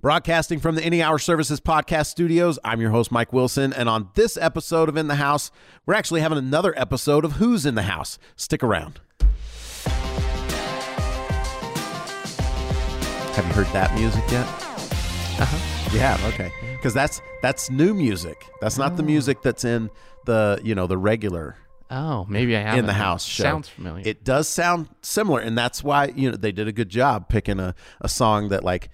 Broadcasting from the Any Hour Services podcast studios, I'm your host, Mike Wilson. And on this episode of In the House, we're actually having another episode of Who's in the House. Stick around. Have you heard that music yet? Uh-huh. You have, okay. Because that's that's new music. That's not the music that's in the you know the regular Oh, maybe I have in the house show. Sounds familiar. It does sound similar, and that's why you know they did a good job picking a, a song that like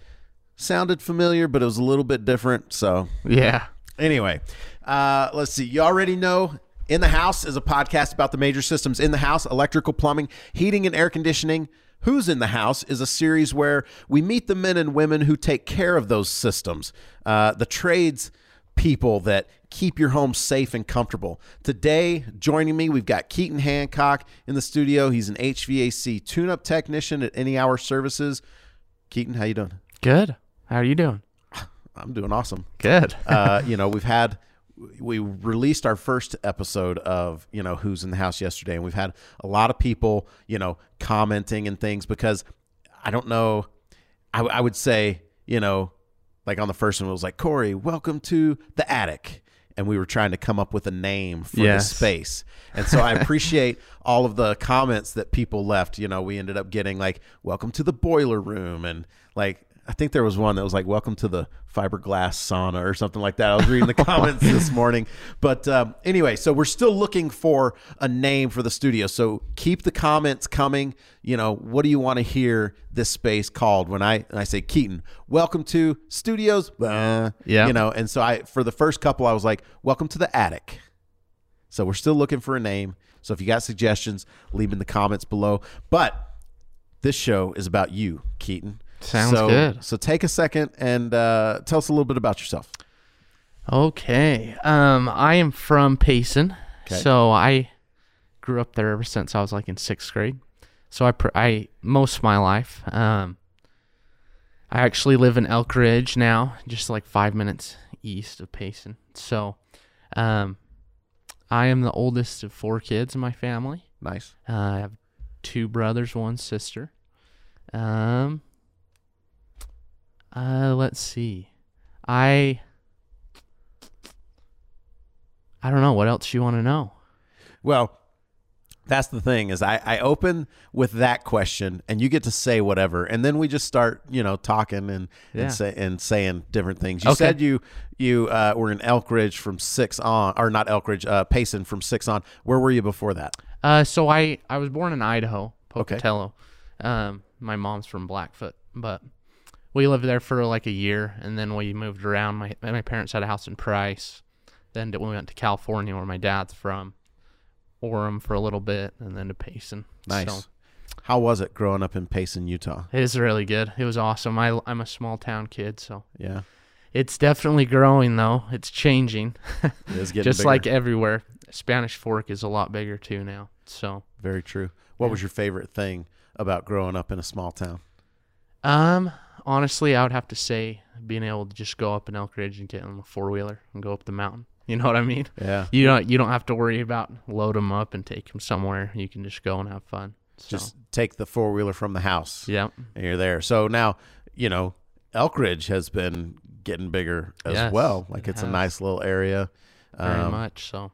sounded familiar, but it was a little bit different. So yeah. anyway, uh, let's see. You already know. In the House is a podcast about the major systems in the house, electrical, plumbing, heating, and air conditioning. Who's in the House is a series where we meet the men and women who take care of those systems, uh, the trades people that keep your home safe and comfortable. Today, joining me, we've got Keaton Hancock in the studio. He's an HVAC tune-up technician at Any Hour Services. Keaton, how you doing? Good. How are you doing? I'm doing awesome. Good. uh, you know, we've had we released our first episode of you know who's in the house yesterday, and we've had a lot of people you know commenting and things because I don't know. I, I would say you know like on the first one it was like Corey, welcome to the attic. And we were trying to come up with a name for Yes. the space. And so I appreciate all of the comments that people left. You know, we ended up getting like, welcome to the boiler room. And like, I think there was one that was like, welcome to the fiberglass sauna or something like that. I was reading the comments this morning. But um, anyway, so we're still looking for a name for the studio. So keep the comments coming. You know, what do you want to hear this space called? When I, when I say Keaton, welcome to studios. Uh, Yeah. You know, and so I, for the first couple, I was like, welcome to the attic. So we're still looking for a name. So if you got suggestions, leave them in the comments below. But this show is about you, Keaton. Sounds so, good. So take a second and uh, tell us a little bit about yourself. Okay. Um, I am from Payson, Okay. so I grew up there ever since I was like in sixth grade. So I, pr- I most of my life. Um, I actually live in Elk Ridge now, just like five minutes east of Payson. So, um, I am the oldest of four kids in my family. Nice. Uh, I have two brothers, one sister. Um. Uh, let's see. I. I don't know what else you want to know. Well, that's the thing is I, I open with that question and you get to say whatever and then we just start you know talking and Yeah. and, say, and saying different things. You Okay. said you you uh, were in Elk Ridge from six on or not Elk Ridge uh, Payson from six on. Where were you before that? Uh, so I I was born in Idaho, Okay. Pocatello. Um, my mom's from Blackfoot, but we lived there for like a year, and then we moved around. My my parents had a house in Price. Then we went to California, where my dad's from. Orem for a little bit, and then to Payson. Nice. So How was it growing up in Payson, Utah? it is really good. It was awesome. I I'm a small town kid, so Yeah, it's definitely growing though. It's changing, it is getting just bigger. like everywhere. Spanish Fork is a lot bigger too now. So very true. What was your favorite thing about growing up in a small town? Um, honestly, I would have to say being able to just go up in Elk Ridge and get on a four wheeler and go up the mountain. You know what I mean? Yeah, You don't you don't have to worry about load them up and take them somewhere. You can just go and have fun. So just take the four wheeler from the house. yeah, and you're there. So now, you know, Elk Ridge has been getting bigger as Yes, well. Like it it's a nice little area. very Um, much so.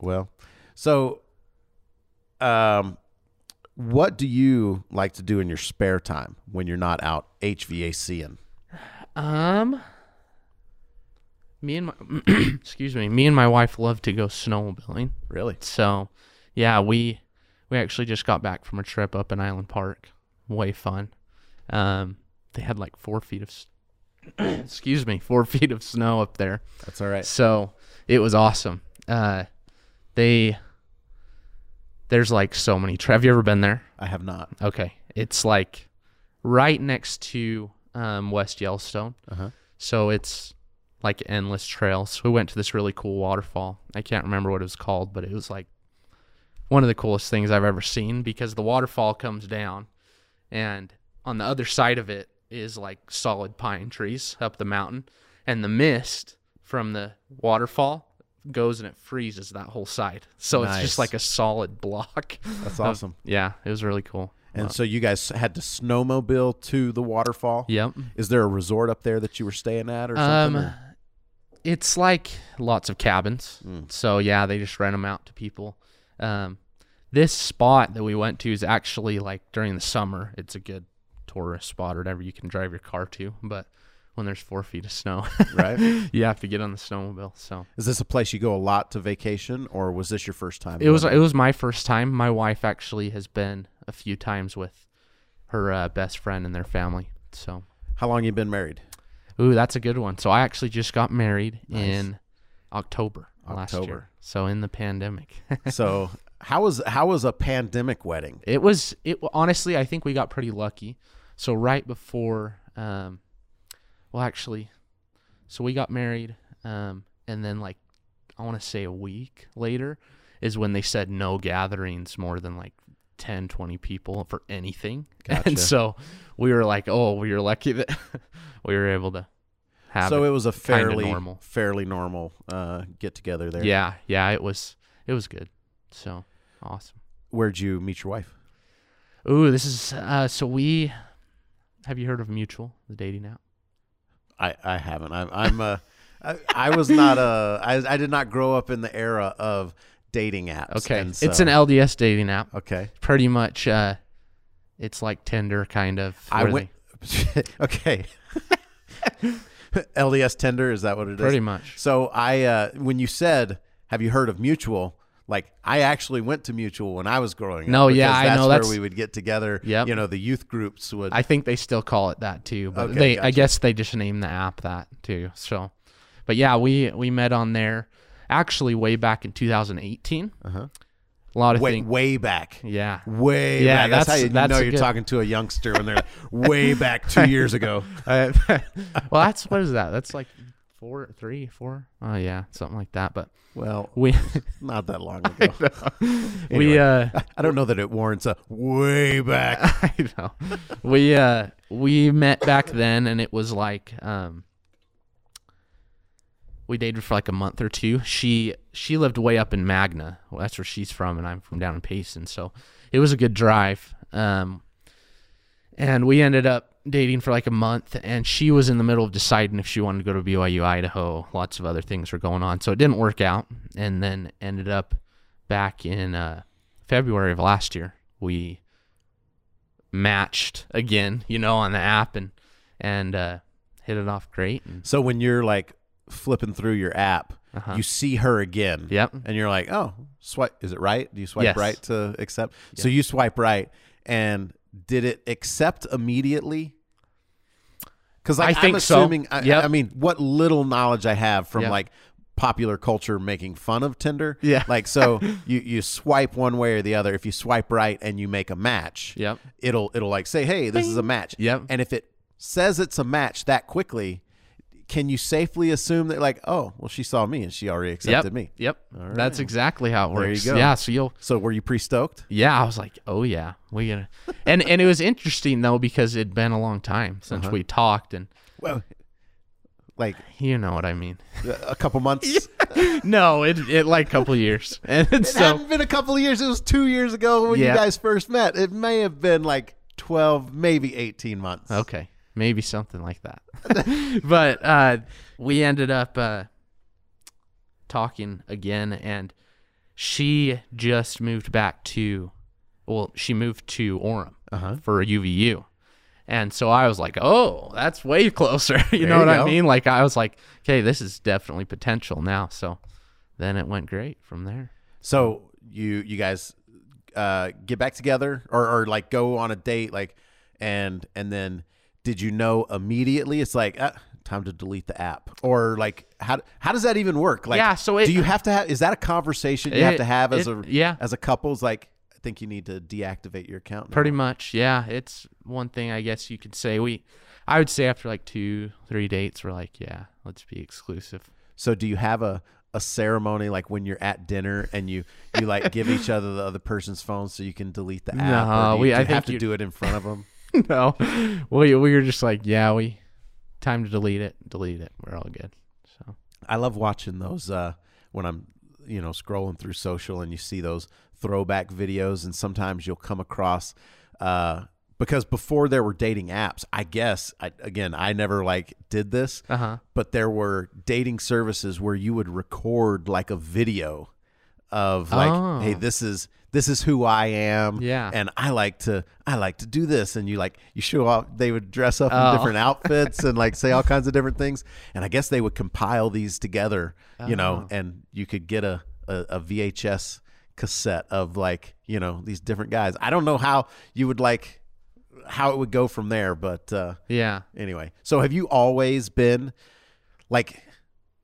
Well, so, um, what do you like to do in your spare time when you're not out HVACing? Um, me and my excuse me, me and my wife love to go snowmobiling. Really? So, yeah, we we actually just got back from a trip up in Island Park. Way fun. Um, they had like four feet of, excuse me, four feet of snow up there. That's all right. So it was awesome. Uh, they there's like so many. Tra- have you ever been there? I have not. Okay, it's like right next to um, West Yellowstone. Uh-huh. So it's like endless trails. We went to this really cool waterfall. I can't remember what it was called, but it was like one of the coolest things I've ever seen because the waterfall comes down and on the other side of it is like solid pine trees up the mountain and the mist from the waterfall goes and it freezes that whole side. So it's just like a solid block. That's of- awesome. yeah, it was really cool. And so you guys had to snowmobile to the waterfall. Yep. Is there a resort up there that you were staying at or something? Um, or- it's like lots of cabins. Mm. So yeah, they just rent them out to people. Um, this spot that we went to is actually like during the summer. It's a good tourist spot or whatever you can drive your car to. But when there's four feet of snow, Right. you have to get on the snowmobile. So Is this a place you go a lot to vacation, or was this your first time? it was it was my first time. My wife actually has been a few times with her uh, best friend and their family. So How long you been married? Ooh, that's a good one. So I actually just got married Nice. in October, last year. So in the pandemic. so how was how was a pandemic wedding? it was it honestly I think we got pretty lucky. So right before um well actually so we got married um and then like I want to say a week later is when they said no gatherings more than like 10 20 people for anything. Gotcha. And so we were like, "Oh, we were lucky that we were able to have So it it was a fairly normal. fairly normal uh, get together there. Yeah, yeah, it was it was good. So awesome. Where'd you meet your wife? Ooh, this is uh so we have you heard of Mutual, the dating app? I, I haven't. I'm I'm uh, I, I was not a I, I did not grow up in the era of dating apps. Okay. and It's an LDS dating app. okay. Pretty much uh it's like Tinder kind of. I went. okay. LDS Tinder is that what it is? pretty much. So I uh, when you said have you heard of Mutual? Like I actually went to Mutual when I was growing up. No, yeah, I that's know, where that's- we would get together. Yeah, You know, the youth groups would. I think they still call it that too, but Okay, they I guess they just named the app that too. So but yeah, we we met on there actually way back in 2018. Uh-huh. A lot of way things. way back. Yeah. Way Yeah, back. That's, how you that's know you're good- talking to a youngster when they're way back two years ago. Well, that's what is that? That's like four, three, four. Oh yeah, something like that. But Well, we not that long ago. we uh I don't know that it warrants a way back. I know we uh we met back then, and it was like um we dated for like a month or two. She she lived way up in Magna. Well, that's where she's from, and I'm from down in Payson. So it was a good drive. Um, and we ended up dating for like a month, and she was in the middle of deciding if she wanted to go to BYU Idaho. Lots of other things were going on, so it didn't work out. And then ended up back in uh, February of last year. We matched again, you know, on the app and and uh, hit it off great. And, So when you're like flipping through your app, uh-huh. you see her again. Yep. And you're like, oh, swipe. Is it right? Do you swipe Yes. right to accept? So you swipe right. And did it accept immediately? Because like, I think I'm so. assuming, I, Yep. I mean, what little knowledge I have from Yep. like popular culture making fun of Tinder. Yeah. Like, so you, you swipe one way or the other. If you swipe right and you make a match, Yep. it'll it'll like say, hey, this is a match. Yep. And if it says it's a match that quickly, can you safely assume that like, oh, well, she saw me and she already accepted Yep. me? Yep. All That's exactly how it There you works. go. Yeah. So you'll. So were you pre stoked? Yeah, I was like, oh yeah, we gonna. And and it was interesting though because it'd been a long time since Uh-huh. we talked, and Well, like you know what I mean. a couple months. no, it it like a couple years, and It so hadn't been a couple of years. It was two years ago when Yeah. you guys first met. It may have been like twelve, maybe eighteen months. Okay, maybe something like that. but uh, we ended up uh, talking again, and she just moved back to, well, she moved to Orem Uh-huh. for UVU. And so I was like, oh, that's way closer. you There know you what go. I mean? Like, I was like, okay, this is definitely potential now. So then it went great from there. So you you guys uh, get back together or, or like go on a date like and and then did you know immediately it's like ah, time to delete the app or like how how does that even work like Yeah, so it- do you have to have is that a conversation you have to have as it- a yeah. as a couple? couple's like I think you need to deactivate your account now. Pretty much, yeah. It's one thing I guess you could say. We, I would say after like two, three dates, we're like, yeah, let's be exclusive. so do you have a a ceremony like when you're at dinner and you you like give each other the other person's phone so you can delete the app No, or do you, we- I have to do it in front of them no, we we were just like, yeah, we time to delete it, delete it. We're all good. So I love watching those uh, when I'm, you know, scrolling through social and you see those throwback videos, and sometimes you'll come across uh, because before there were dating apps, I guess I, again I never like did this, Uh huh. but there were dating services where you would record like a video of like, Oh. hey, this is this is who I am, Yeah. and I like to I like to do this, and you like you show off They would dress up in Oh. different outfits and like say all kinds of different things, and I guess they would compile these together, you know, Oh. and you could get a, a a VHS cassette of like you know these different guys. I don't know how you would like how it would go from there, but. uh Yeah. anyway so have you always been like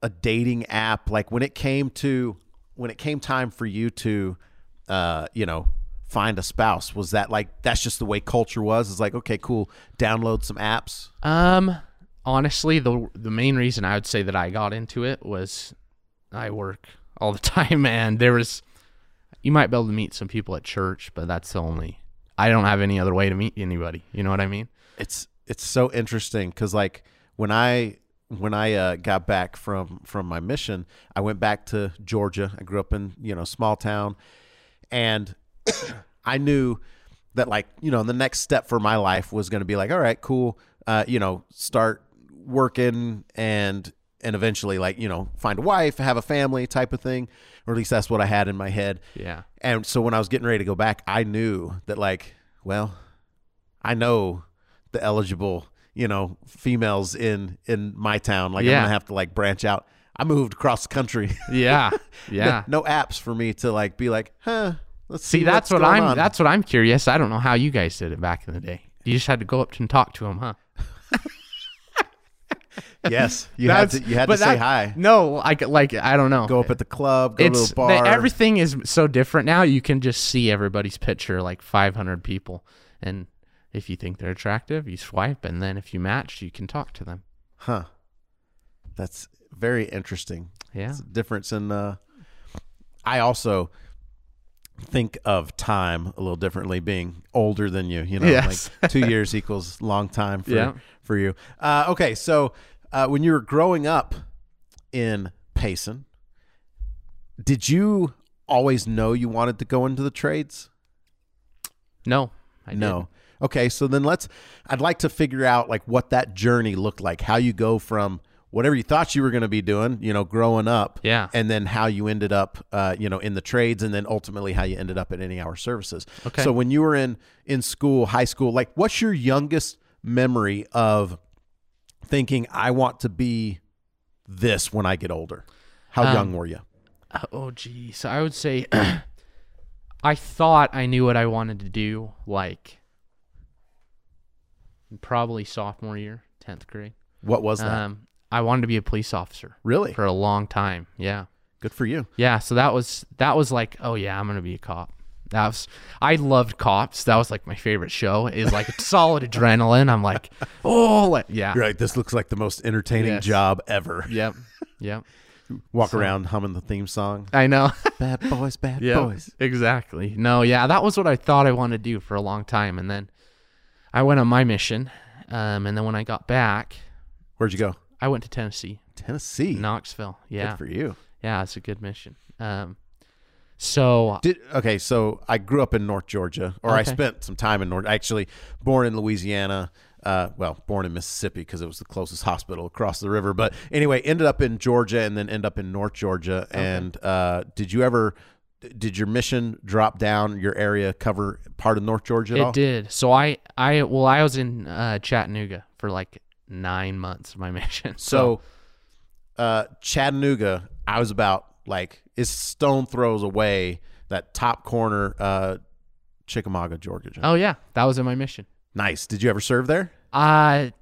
a dating app like when it came to when it came time for you to uh you know find a spouse was that like that's just the way culture was it's like okay cool download some apps Um, honestly, the the main reason I would say that I got into it was I work all the time, and there was you might be able to meet some people at church, but that's the only. I don't have any other way to meet anybody. You know what I mean? it's it's so interesting because like when i when i uh, got back from from my mission i went back to georgia. I grew up in you know small town. And i knew that like you know the next step for my life was going to be like all right cool uh, you know start working and and eventually like you know find a wife have a family type of thing or at least that's what i had in my head. Yeah. and so when I was getting ready to go back, I knew that like, well, I know the eligible, you know, females in in my town. Like I'm gonna have to like branch out. I moved across the country. Yeah. Yeah. no, apps for me to like be like, huh. Let's see. See, that's what I'm. on. That's what I'm curious. I don't know how you guys did it back in the day. You just had to go up and talk to them, huh? yes. You had to. You had to but say hi. No, like like I don't know. Go up at the club. Go it's to the bar. everything is so different now. You can just see everybody's picture, like 500 people, and if you think they're attractive, you swipe, and then if you match, you can talk to them. Huh. That's very interesting. Yeah. It's a difference in uh I also think of time a little differently being older than you, you know, Yes. like 2 years equals long time for Yeah. for you. Uh okay, so uh when you were growing up in Payson, did you always know you wanted to go into the trades? No, I no. Okay, so then let's I'd like to figure out like what that journey looked like, how you go from whatever you thought you were going to be doing, you know, growing up, Yeah. and then how you ended up uh, you know, in the trades and then ultimately how you ended up at any hour services. Okay. So when you were in in school, high school, like what's your youngest memory of thinking I want to be this when I get older? How Um, young were you? Uh, Oh, geez. I would say I thought I knew what I wanted to do, like probably sophomore year, 10th grade. What was that? Um, I wanted to be a police officer really? for a long time. Yeah. Good for you. Yeah, so that was that was like, oh yeah, I'm gonna be a cop. That was I loved cops. That was like my favorite show. Is like solid adrenaline. I'm like, oh like, yeah, You're right. This looks like the most entertaining Yes. job ever. yep, yep. Walk So- around humming the theme song. I know. Bad boys, bad yeah, boys. exactly. No, yeah, that was what I thought I wanted to do for a long time, and then I went on my mission. Um, and then when I got back, Where'd you go? I went to Tennessee, Tennessee. Knoxville. Yeah, Good for you. yeah, it's a good mission. Um, so Did okay? So I grew up in North Georgia, or I spent some time in North. Actually, born in Louisiana. Uh, well, born in Mississippi because it was the closest hospital across the river. But anyway, ended up in Georgia and then end up in North Georgia. And uh, did you ever? Did your mission drop down your area, cover part of North Georgia at all? It did. So I, I, well, I was in uh, Chattanooga for like nine months of my mission. So, uh, Chattanooga, I was about like it's stone throws away that top corner, uh, Chickamauga, Georgia. oh yeah, that was in my mission. Nice. Did you ever serve there? I,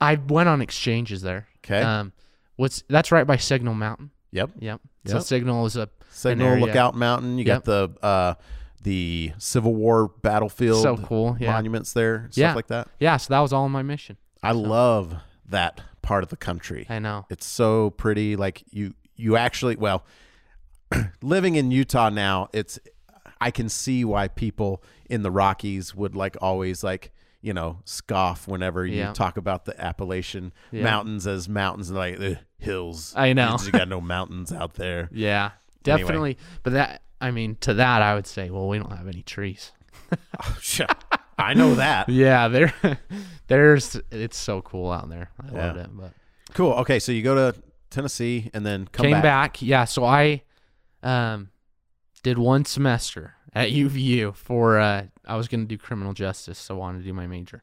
I went on exchanges there. Okay. Um, what's that's right by Signal Mountain. yep. Yep. So Yep. Signal is a Signal. Lookout Mountain. You got the uh, the Civil War battlefield so cool. Yeah. monuments there, stuff Yeah. like that. Yeah. So that was all in my mission. I love that part of the country. I know. It's so pretty. Like you, you actually, well, living in Utah now, it's I can see why people in the Rockies would like always like you know scoff whenever you Yeah. talk about the Appalachian Yeah. mountains as mountains like "Ugh, hills. I know. you got no mountains out there. Yeah. Anyway. Definitely. But that, I mean, to that, I would say, well, we don't have any trees. I know that. yeah, there, there's it's so cool out there. I Yeah. it. But Cool. Okay, so you go to Tennessee and then come came back. back. Yeah, so I um did one semester at UVU for uh I was gonna do criminal justice, so I wanted to do my major.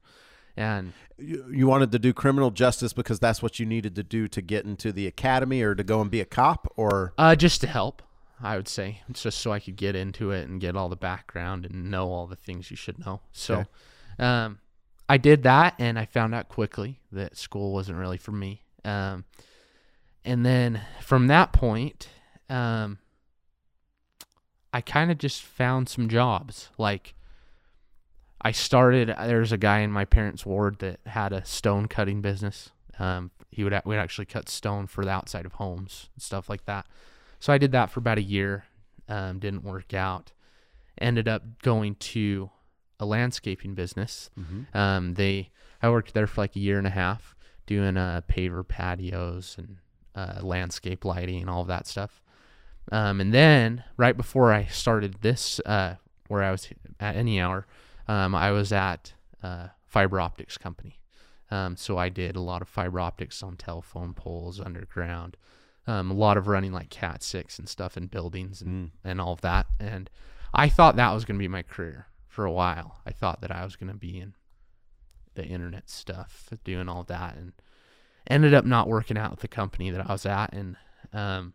And You, you wanted to do criminal justice because that's what you needed to do to get into the academy or to go and be a cop or uh just to help, I would say. It's just so I could get into it and get all the background and know all the things you should know. So Okay. um I did that and I found out quickly that school wasn't really for me. Um and then from that point, um I kind of just found some jobs. Like I started there's a guy in my parents' ward that had a stone cutting business. Um he would would actually cut stone for the outside of homes and stuff like that. So I did that for about a year. Um didn't work out. Ended up going to a landscaping business um, they I worked there for like a year and a half doing uh, paver patios and uh, landscape lighting and all of that stuff. Um, and then right before I started this, uh, where I was at any hour, um, I was at uh, fiber optics company. Um, so I did a lot of fiber optics on telephone poles underground, um, a lot of running like Cat six and stuff in buildings and, and all of that. And I thought that was going to be my career for a while. I thought that I was going to be in the internet stuff, doing all that, and ended up not working out with the company that I was at. And um,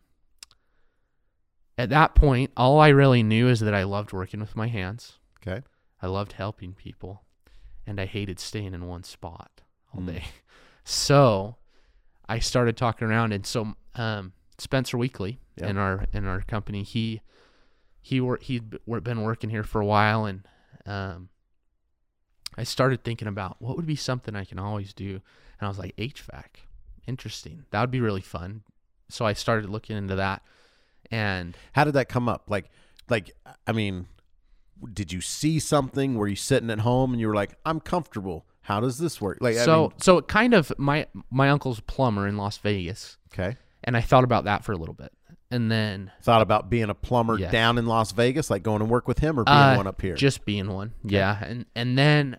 at that point, all I really knew is that I loved working with my hands. okay. I loved helping people, and I hated staying in one spot all Mm. day. So I started talking around, and so um, Spencer Weekly Yeah. in our in our company, he he wor- he'd been working here for a while, and um, I started thinking about what would be something I can always do, and I was like HVAC, interesting. That would be really fun. So I started looking into that, and How did that come up? Like, like I mean, did you see something? Were you sitting at home and you were like, "I'm comfortable"? How does this work? Like, I so mean, so it kind of my my uncle's plumber in Las Vegas. okay. And I thought about that for a little bit, and then Thought about being a plumber Yes. down in Las Vegas, like going to work with him, or being uh, one up here. just being one, yeah, and and then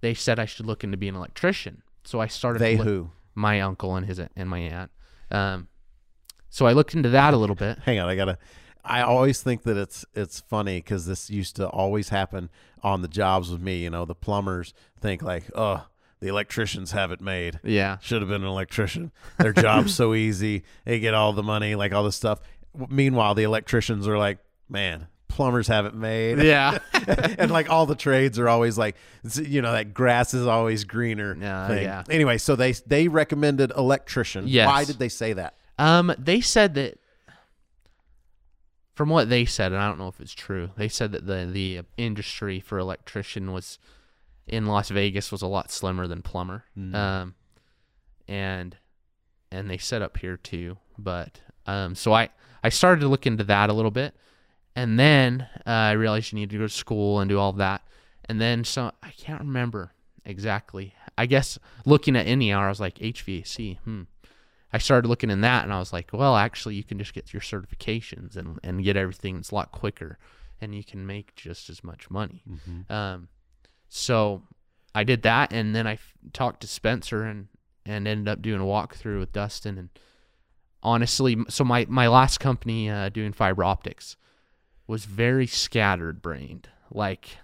they said I should look into being an electrician, so I started. they who? My uncle and his and my aunt. Um, so I looked into that a little bit. Hang on, I gotta. I always think that it's it's funny because this used to always happen on the jobs with me. You know, the plumbers think like, "Oh, the electricians have it made." Yeah, Should have been an electrician. Their job's so easy. They get all the money, like all this stuff. Meanwhile, the electricians are like, "Man, plumbers have it made." yeah, and like all the trades are always like, you know, that grass is always greener. Yeah, thing. yeah. Anyway, so they they recommended electrician. Yes. Why did they say that? Um, they said that from what they said, and I don't know if it's true. They said that the the industry for electrician was in Las Vegas was a lot slimmer than plumber. Um, and and they set up here too. But um, so I I started to look into that a little bit, and then uh, I realized you need to go to school and do all of that, and then so I can't remember exactly. I guess looking at any hour, I was like HVAC. Hmm. I started looking in that, and I was like, well, actually, you can just get your certifications and and get everything. It's a lot quicker, and you can make just as much money. Um, so I did that, and then I f- talked to Spencer and and ended up doing a walkthrough with Dustin. And honestly, so my my last company uh, doing fiber optics was very scattered brained. Like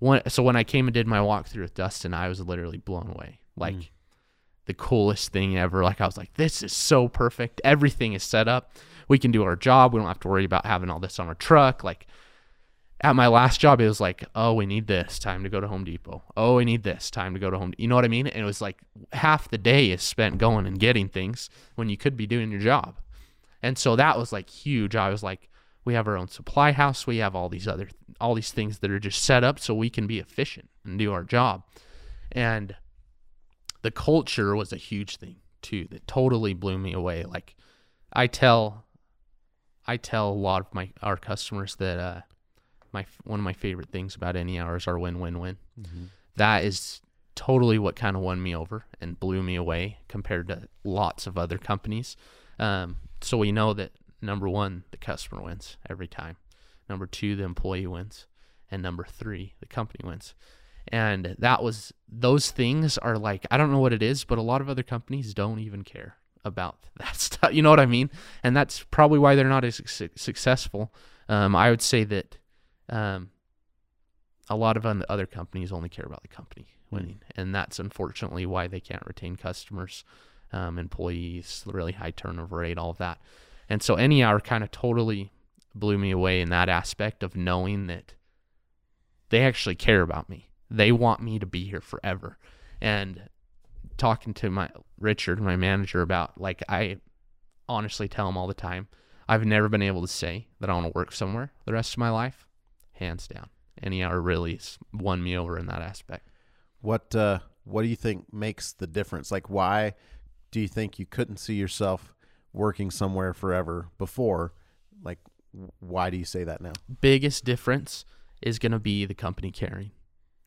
when so when I came and did my walkthrough with Dustin, I was literally blown away. Like the coolest thing ever. Like I was like, this is so perfect. Everything is set up. We can do our job. We don't have to worry about having all this on our truck. Like at my last job, it was like, oh, we need this time to go to Home Depot. Oh, we need this time to go to Home. You know what I mean? And it was like half the day is spent going and getting things when you could be doing your job. And so that was like huge. I was like, we have our own supply house. We have all these other all these things that are just set up so we can be efficient and do our job. And the culture was a huge thing too that totally blew me away. Like I tell I tell a lot of my our customers that uh my one of my favorite things about any hours are win win win. That is totally what kind of won me over and blew me away compared to lots of other companies. Um, so we know that number one, the customer wins every time. Number two, the employee wins, and number three, the company wins. And that was those things are like I don't know what it is, but a lot of other companies don't even care about that stuff. You know what I mean? And that's probably why they're not as su- successful. Um, I would say that um, a lot of other companies only care about the company winning, and that's unfortunately why they can't retain customers, um, employees, the really high turnover rate, all of that. And so any hour kind of totally blew me away in that aspect of knowing that they actually care about me. They want me to be here forever. And talking to my Richard, my manager, about like I honestly tell him all the time, I've never been able to say that I want to work somewhere the rest of my life. Hands down. Any hour really won me over in that aspect. What uh, what do you think makes the difference? Like, why do you think you couldn't see yourself working somewhere forever before? Like, why do you say that now? Biggest difference is going to be the company caring.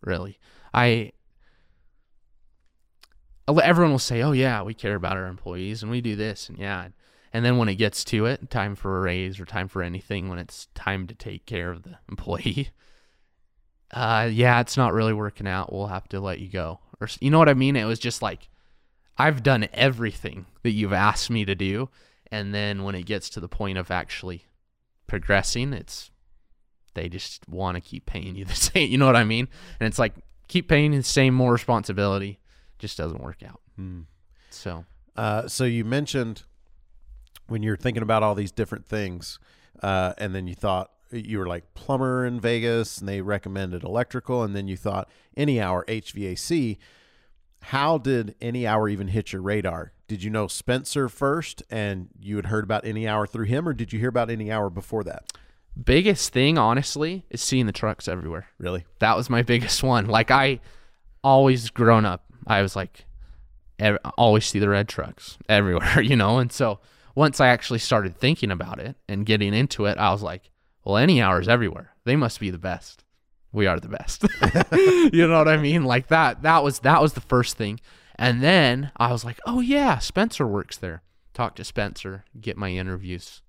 Really, I everyone will say, "Oh yeah, we care about our employees and we do this and yeah." And then when it gets to it, time for a raise or time for anything, when it's time to take care of the employee, uh, yeah, it's not really working out. We'll have to let you go. Or you know what I mean? It was just like I've done everything that you've asked me to do, and then when it gets to the point of actually progressing, it's they just want to keep paying you the same. You know what I mean? And it's like keep paying the same, more responsibility, just doesn't work out. Hmm. So, Uh, so you mentioned when you're thinking about all these different things, uh, and then you thought you were like plumber in Vegas, and they recommended electrical, and then you thought any hour HVAC. How did any hour even hit your radar? Did you know Spencer first, and you had heard about any hour through him, or did you hear about any hour before that? biggest thing, honestly, is seeing the trucks everywhere. Really? That was my biggest one. Like I always grown up, I was like, ev- always see the red trucks everywhere, you know. And so once I actually started thinking about it and getting into it, I was like, well, any hours everywhere. They must be the best. We are the best. you know what I mean? Like that. That was that was the first thing. And then I was like, oh yeah, Spencer works there. Talk to Spencer, get my interviews.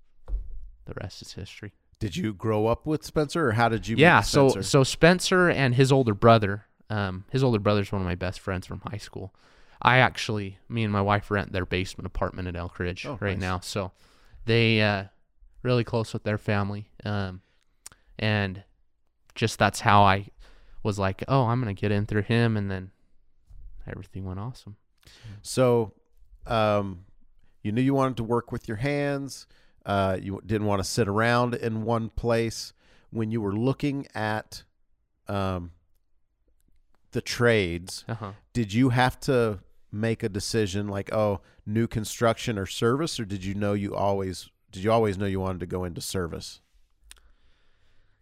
The rest is history. Did you grow up with Spencer, or how did you? yeah so Spencer? so spencer and his older brother um his older brother's one of my best friends from high school i actually me and my wife rent their basement apartment at elk ridge Oh, right nice. now so they uh really close with their family um and just that's how i was like oh i'm gonna get in through him and then everything went awesome So, um, you knew you wanted to work with your hands. Uh, you didn't want to sit around in one place. When you were looking at um, the trades, uh-huh did you have to make a decision like, oh, new construction or service, or did you know you always did you always know you wanted to go into service?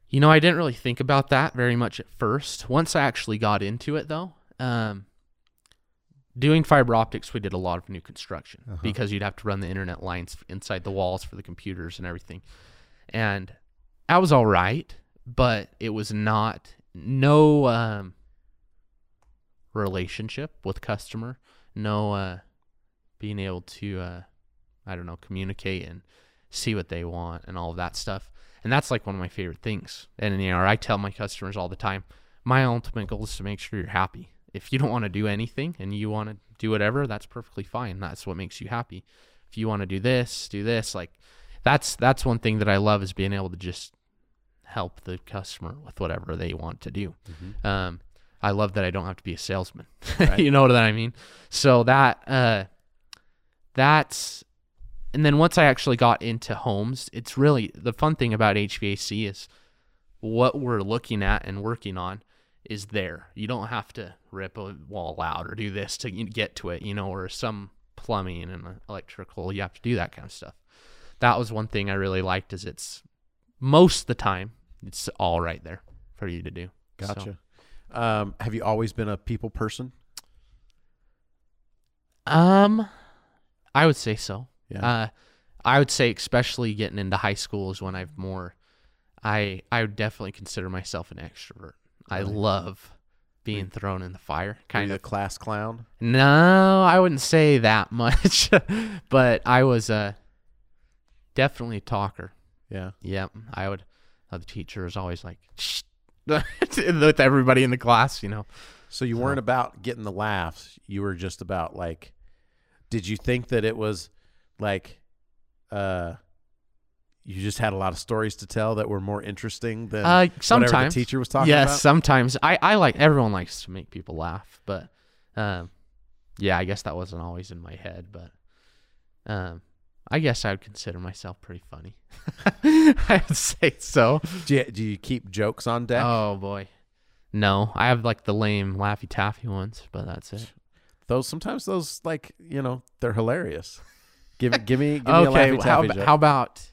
You know, I didn't really think about that very much at first. Once I actually got into it, though, um, doing fiber optics, we did a lot of new construction Uh-huh. because you'd have to run the internet lines inside the walls for the computers and everything. And I was all right, but it was not no um, relationship with customer, no uh, being able to, uh, I don't know, communicate and see what they want and all of that stuff. And that's like one of my favorite things. And you know, I tell my customers all the time, my ultimate goal is to make sure you're happy. If you don't want to do anything and you want to do whatever, that's perfectly fine. That's what makes you happy. If you want to do this, do this, like that's that's one thing that I love is being able to just help the customer with whatever they want to do. Um, I love that I don't have to be a salesman. Right. you know what I mean? So that uh, that's and then once I actually got into homes, it's really the fun thing about HVAC is what we're looking at and working on is there. You don't have to rip a wall out or do this to get to it, you know, or some plumbing and electrical, you have to do that kind of stuff. That was one thing I really liked is it's most of the time it's all right there for you to do. So- Gotcha. Um, have you always been a people person? Um, I would say so. Yeah. Uh, I would say especially getting into high school is when I've more. I I would definitely consider myself an extrovert. I love being thrown in the fire. Kind of. a class clown? No, I wouldn't say that much, but I was uh, definitely a talker. Yeah. Yep, I would. Uh, the teacher was always like, Shh, with everybody in the class. You know, So you weren't about getting the laughs. You were just about like, did you think that it was like, uh, you just had a lot of stories to tell that were more interesting than uh, whatever sometimes the teacher was talking yes, about? sometimes I I like everyone likes to make people laugh, but um, yeah, I guess that wasn't always in my head, but um, I guess I would consider myself pretty funny. I would say so. Do you, do you keep jokes on deck? Oh boy, no, I have like the lame laffy taffy ones, but that's it. those sometimes those like you know they're hilarious. Give me give me give me a okay, Laffy how, Taffy joke. how about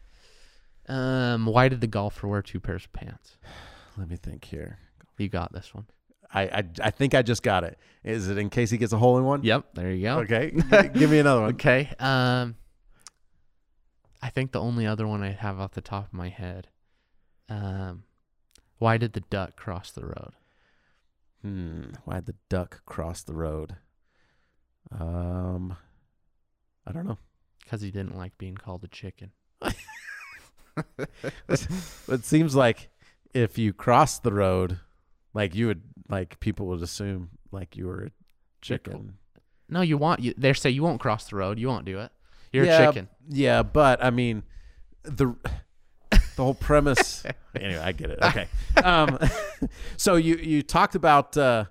um, why did the golfer wear two pairs of pants? Let me think here. You got this one. I, I I think I just got it. Is it in case he gets a hole in one? Yep, there you go. Okay. Give me another one. Okay. Um, I think the only other one I have off the top of my head. Um, why did the duck cross the road? Hmm. Why did the duck cross the road? Um, I don't know. Because he didn't like being called a chicken. It seems like if you cross the road, like you would like people would assume like you were a chicken. No, you want you. They say you won't cross the road. You won't do it. You're yeah, a chicken. Yeah, but I mean, the the whole premise. anyway, I get it. Okay. Um, so you you talked about uh,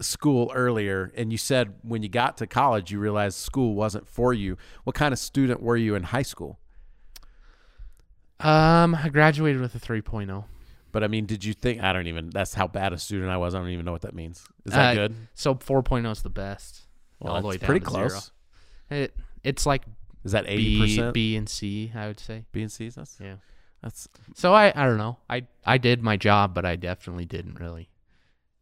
school earlier, and you said when you got to college, you realized school wasn't for you. What kind of student were you in high school? Um, I graduated with a oh. 3.0. But I mean, did you think I don't even? That's how bad a student I was. I don't even know what that means. Is that Uh, good? So 4.0 is the best. Well, all the way it's down pretty close. zero. It it's like Is that eighty B, percent? B and C, I would say. B and C's. That's Yeah. that's So I I don't know. I I did my job, but I definitely didn't really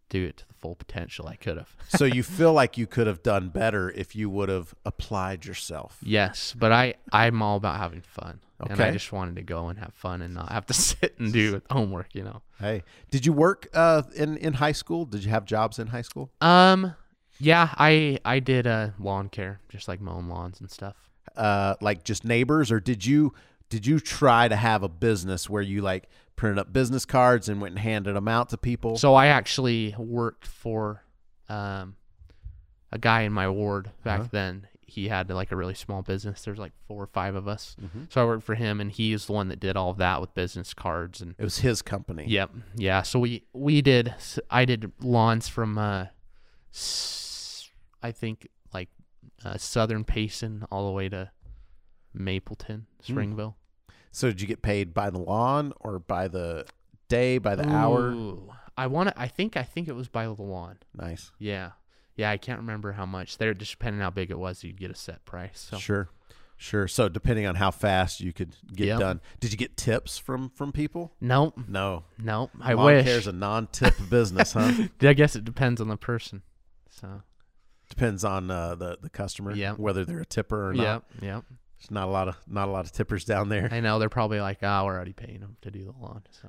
do it to the full potential I could have. so you feel like you could have done better if you would have applied yourself. yes, but I I'm all about having fun, and I just wanted to go and have fun and not have to sit and do homework. You know. Hey, did you work uh, in in high school? Did you have jobs in high school? Um. Yeah, I I did uh, lawn care, just like mowing lawns and stuff. Uh, like just neighbors, or did you did you try to have a business where you like printed up business cards and went and handed them out to people? So I actually worked for um a guy in my ward back Uh-huh. then. He had like a really small business. There's like four or five of us. Mhm. So I worked for him, and he is the one that did all of that with business cards and It was his company. Yep. Yeah. So we we did. I did lawns from uh, s- I think like uh, Southern Payson all the way to Mapleton, Springville. So did you get paid by the lawn or by the day, by the hour? I want to. I think. I think it was by the lawn. Nice. Yeah. Yeah. I can't remember how much. There, just depending how big it was, you'd get a set price. So Sure. Sure. So depending on how fast you could get Yep. done, did you get tips from from people? nope. No. Nope. I Lawn wish. care's a non-tip business, huh? I guess it depends on the person. So. Depends on uh, the the customer, Yep. whether they're a tipper or not. Yep. Yep. There's not a lot of not a lot of tippers down there. I know they're probably like, ah, we're already paying them to do the lawn. So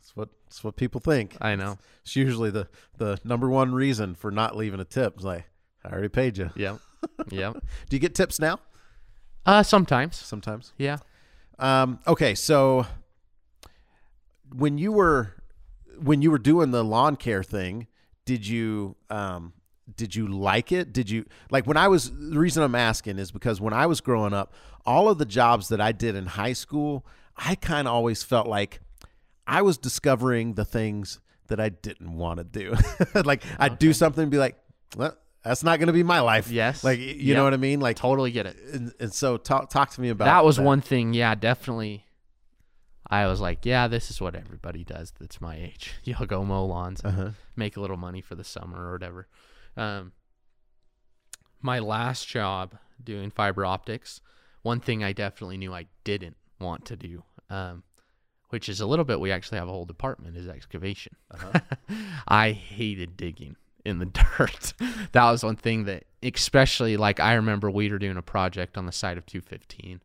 That's what that's what people think. I know. It's usually the the number one reason for not leaving a tip. Is like I already paid you. Yep. Yep. Do you get tips now? Uh, sometimes. Sometimes. Yeah. Um, okay, so when you were when you were doing the lawn care thing, did you um, did you like it? Did you like when I was the reason I'm asking is because when I was growing up, all of the jobs that I did in high school, I kind of always felt like I was discovering the things that I didn't want to do. like I'd do something and be like, well, that's not going to be my life. Yes. Like you know what I mean? Like Totally get it. and, and so talk talk to me about that was one thing. Yeah, definitely. I was like, yeah, this is what everybody does that's my age. You'll go mow lawns and Uh-huh. make a little money for the summer or whatever. Um, my last job doing fiber optics, one thing I definitely knew I didn't want to do, um, which is a little bit, we actually have a whole department, is excavation. Uh-huh. I hated digging in the dirt. that was one thing that, especially like I remember we were doing a project on the side of 215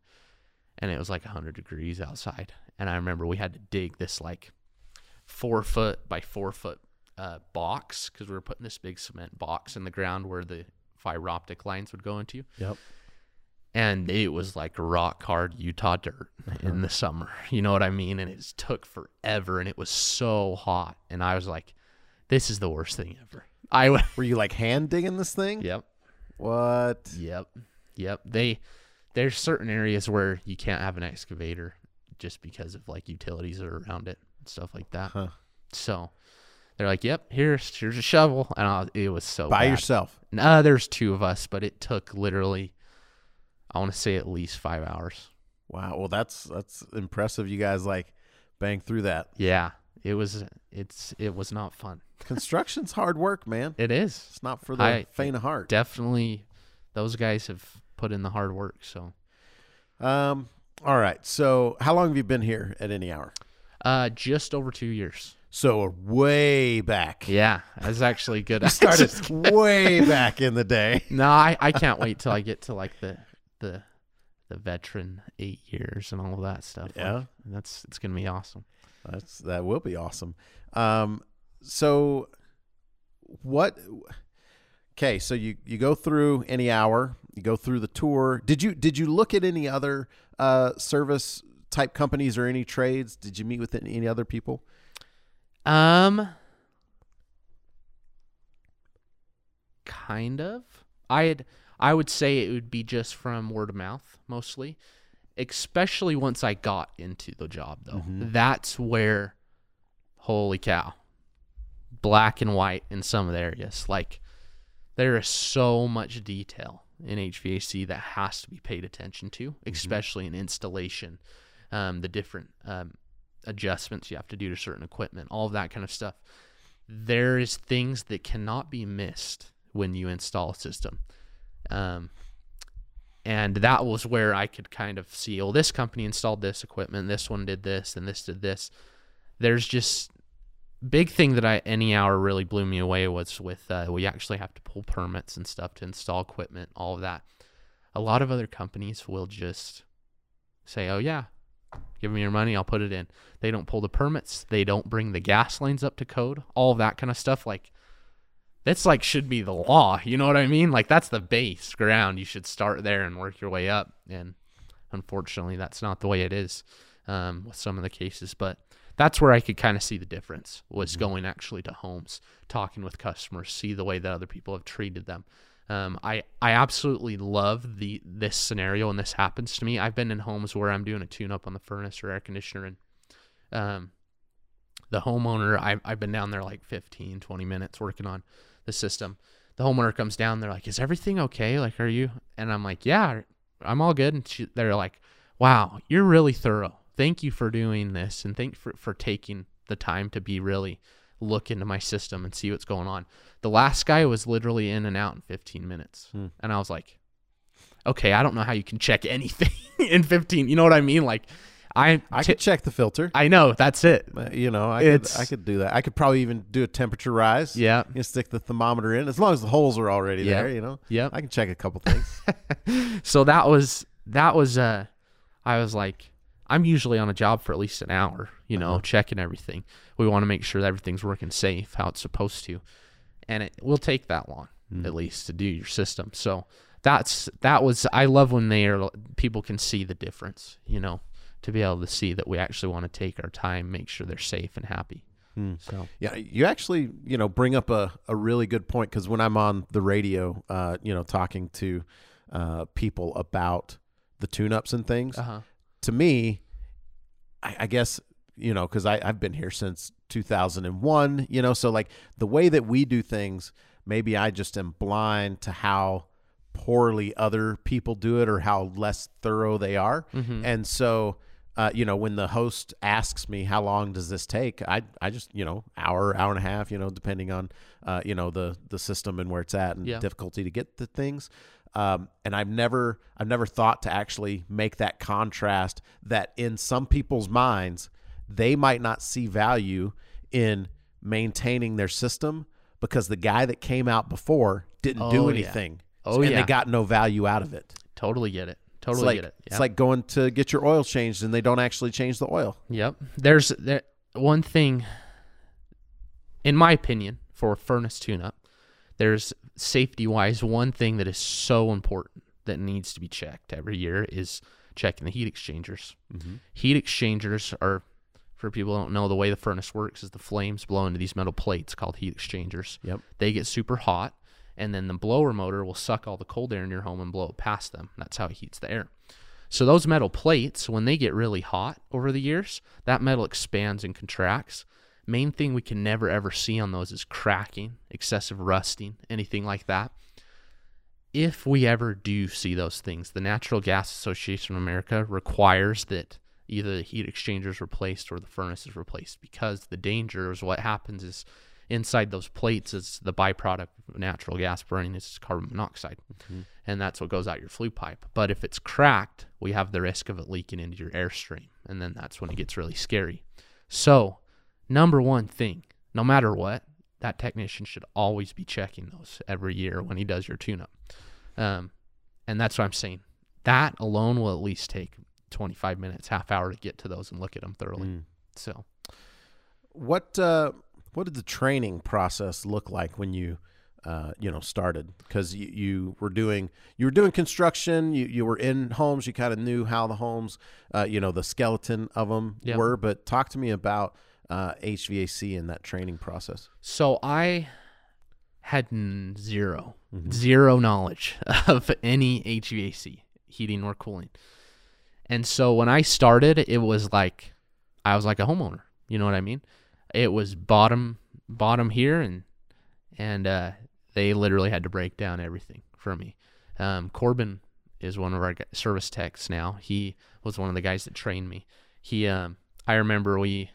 and it was like 100 degrees outside. And I remember we had to dig this like four foot by four foot uh, box because we were putting this big cement box in the ground where the fiber optic lines would go into. Yep. and it was like rock hard Utah dirt in the summer. You know what I mean? And it took forever, and it was so hot, and I was like, "This is the worst thing ever." I Were you like hand digging this thing? yep, What? yep, yep. They there's certain areas where you can't have an excavator just because of like utilities that are around it and stuff like that. Huh. So they're like, "Yep, here's here's a shovel," and I, it was so By bad. yourself. Nah, there's two of us, but it took literally, I want to say at least five hours. Wow. Well, that's that's impressive. You guys like bang through that. Yeah, it was. It's it was not fun. Construction's hard work, man. It is It's not for the I- faint of heart. definitely. Those guys have put in the hard work. So, Um. All right. So, how long have you been here at any hour? uh, just over two years. So way back. Yeah, that's actually good. You started way back in the day. no, I, I can't wait till I get to like the the the veteran eight years and all of that stuff. Like, Yeah. that's it's gonna be awesome. That's that will be awesome. Um. So, what? Okay. So you you go through any hour. You go through the tour. Did you did you look at any other uh service type companies or any trades? Did you meet with any other people? Um, kind of. I'd I would say it would be just from word of mouth mostly, especially once I got into the job though. That's where, holy cow, black and white in some of the areas. Like there is so much detail in HVAC that has to be paid attention to, especially in installation, um, the different um, adjustments you have to do to certain equipment, all of that kind of stuff. There is things that cannot be missed when you install a system. Um, and that was where I could kind of see, oh, this company installed this equipment, this one did this, and this did this. There's just big thing that I any hour really blew me away was with uh, we actually have to pull permits and stuff to install equipment, all of that. A lot of other companies will just say, "Oh yeah, give me your money, I'll put it in." They don't pull the permits, they don't bring the gas lines up to code, all that kind of stuff. Like that's like should be the law, you know what I mean? Like that's the base ground. You should start there and work your way up. And unfortunately, that's not the way it is um, with some of the cases, but that's where I could kind of see the difference was going actually to homes, talking with customers, see the way that other people have treated them. Um, I I absolutely love the this scenario and this happens to me. I've been in homes where I'm doing a tune up on the furnace or air conditioner and um, the homeowner I I've been down there like 15 20 minutes working on the system. The homeowner comes down, they're like, "Is everything okay? Like, are you?" And I'm like, "Yeah, I'm all good." And she, they're like, "Wow, you're really thorough. Thank you for doing this, and thank for for taking the time to be really look into my system and see what's going on." The last guy was literally in and out in 15 minutes, Hmm. and I was like, "Okay, I don't know how you can check anything in 15. You know what I mean? Like, I I could check the filter. I know that's it. Uh, you know, I could, I could do that. I could probably even do a temperature rise. Yeah, You know, stick the thermometer in as long as the holes are already Yeah. there. You know, yeah, I can check a couple things. so that was that was uh I was like I'm usually on a job for at least an hour, you know, Uh-huh. checking everything. We want to make sure that everything's working safe, how it's supposed to. And it will take that long Mm. at least to do your system. So that's that was I love when they are people can see the difference, you know, to be able to see that we actually want to take our time, make sure they're safe and happy. Hmm. So Yeah, you actually, you know, bring up a, a really good point because when I'm on the radio, uh, you know, talking to uh, people about the tune-ups and things, uh-huh. To me, I, I guess, you know, because I've been here since 2001, you know, so like the way that we do things, maybe I just am blind to how poorly other people do it or how less thorough they are. Mhm. And so, uh, you know, when the host asks me how long does this take, I I just you know hour hour and a half, you know, depending on uh, you know the the system and where it's at and Yeah. difficulty to get the things. Um, and I've never I've never thought to actually make that contrast that in some people's minds they might not see value in maintaining their system because the guy that came out before didn't Oh, do yeah. anything. Oh, and yeah. they got no value out of it. Totally get it. Totally like, get it. It's like going to get your oil changed and they don't actually change the oil. Yep. There's there one thing in my opinion for furnace tune up, there's safety wise one thing that is so important that needs to be checked every year is checking the heat exchangers. Mm-hmm. Heat exchangers are, for people who don't know, the way the furnace works is the flames blow into these metal plates called heat exchangers. Yep. They get super hot, and then the blower motor will suck all the cold air in your home and blow it past them. That's how it heats the air. So those metal plates, when they get really hot over the years, that metal expands and contracts. Main thing we can never ever see on those is cracking, excessive rusting, anything like that. If we ever do see those things, the Natural Gas Association of America requires that either the heat exchanger is replaced or the furnace is replaced because the danger is what happens is inside those plates is the byproduct of natural gas burning is carbon monoxide. Mm-hmm. And that's what goes out your flue pipe. But if it's cracked we have the risk of it leaking into your airstream. And then that's when it gets really scary. So number one thing no matter what that technician should always be checking those every year when he does your tune up um, and that's what i'm saying that alone will at least take 25 minutes half hour to get to those and look at them thoroughly Mm. so What uh, what did the training process look like when you uh, you know started? Because you, you were doing you were doing construction. You you were in homes. You kind of knew how the homes, uh, you know, the skeleton of them Yeah. were. But talk to me about uh, HVAC in that training process. So I had n- 0 zero knowledge of any HVAC, heating or cooling. And so when I started, it was like I was like a homeowner. You know what I mean? It was bottom bottom here and and uh, they literally had to break down everything for me. Um, Corbin is one of our service techs now. He was one of the guys that trained me. He um, I remember we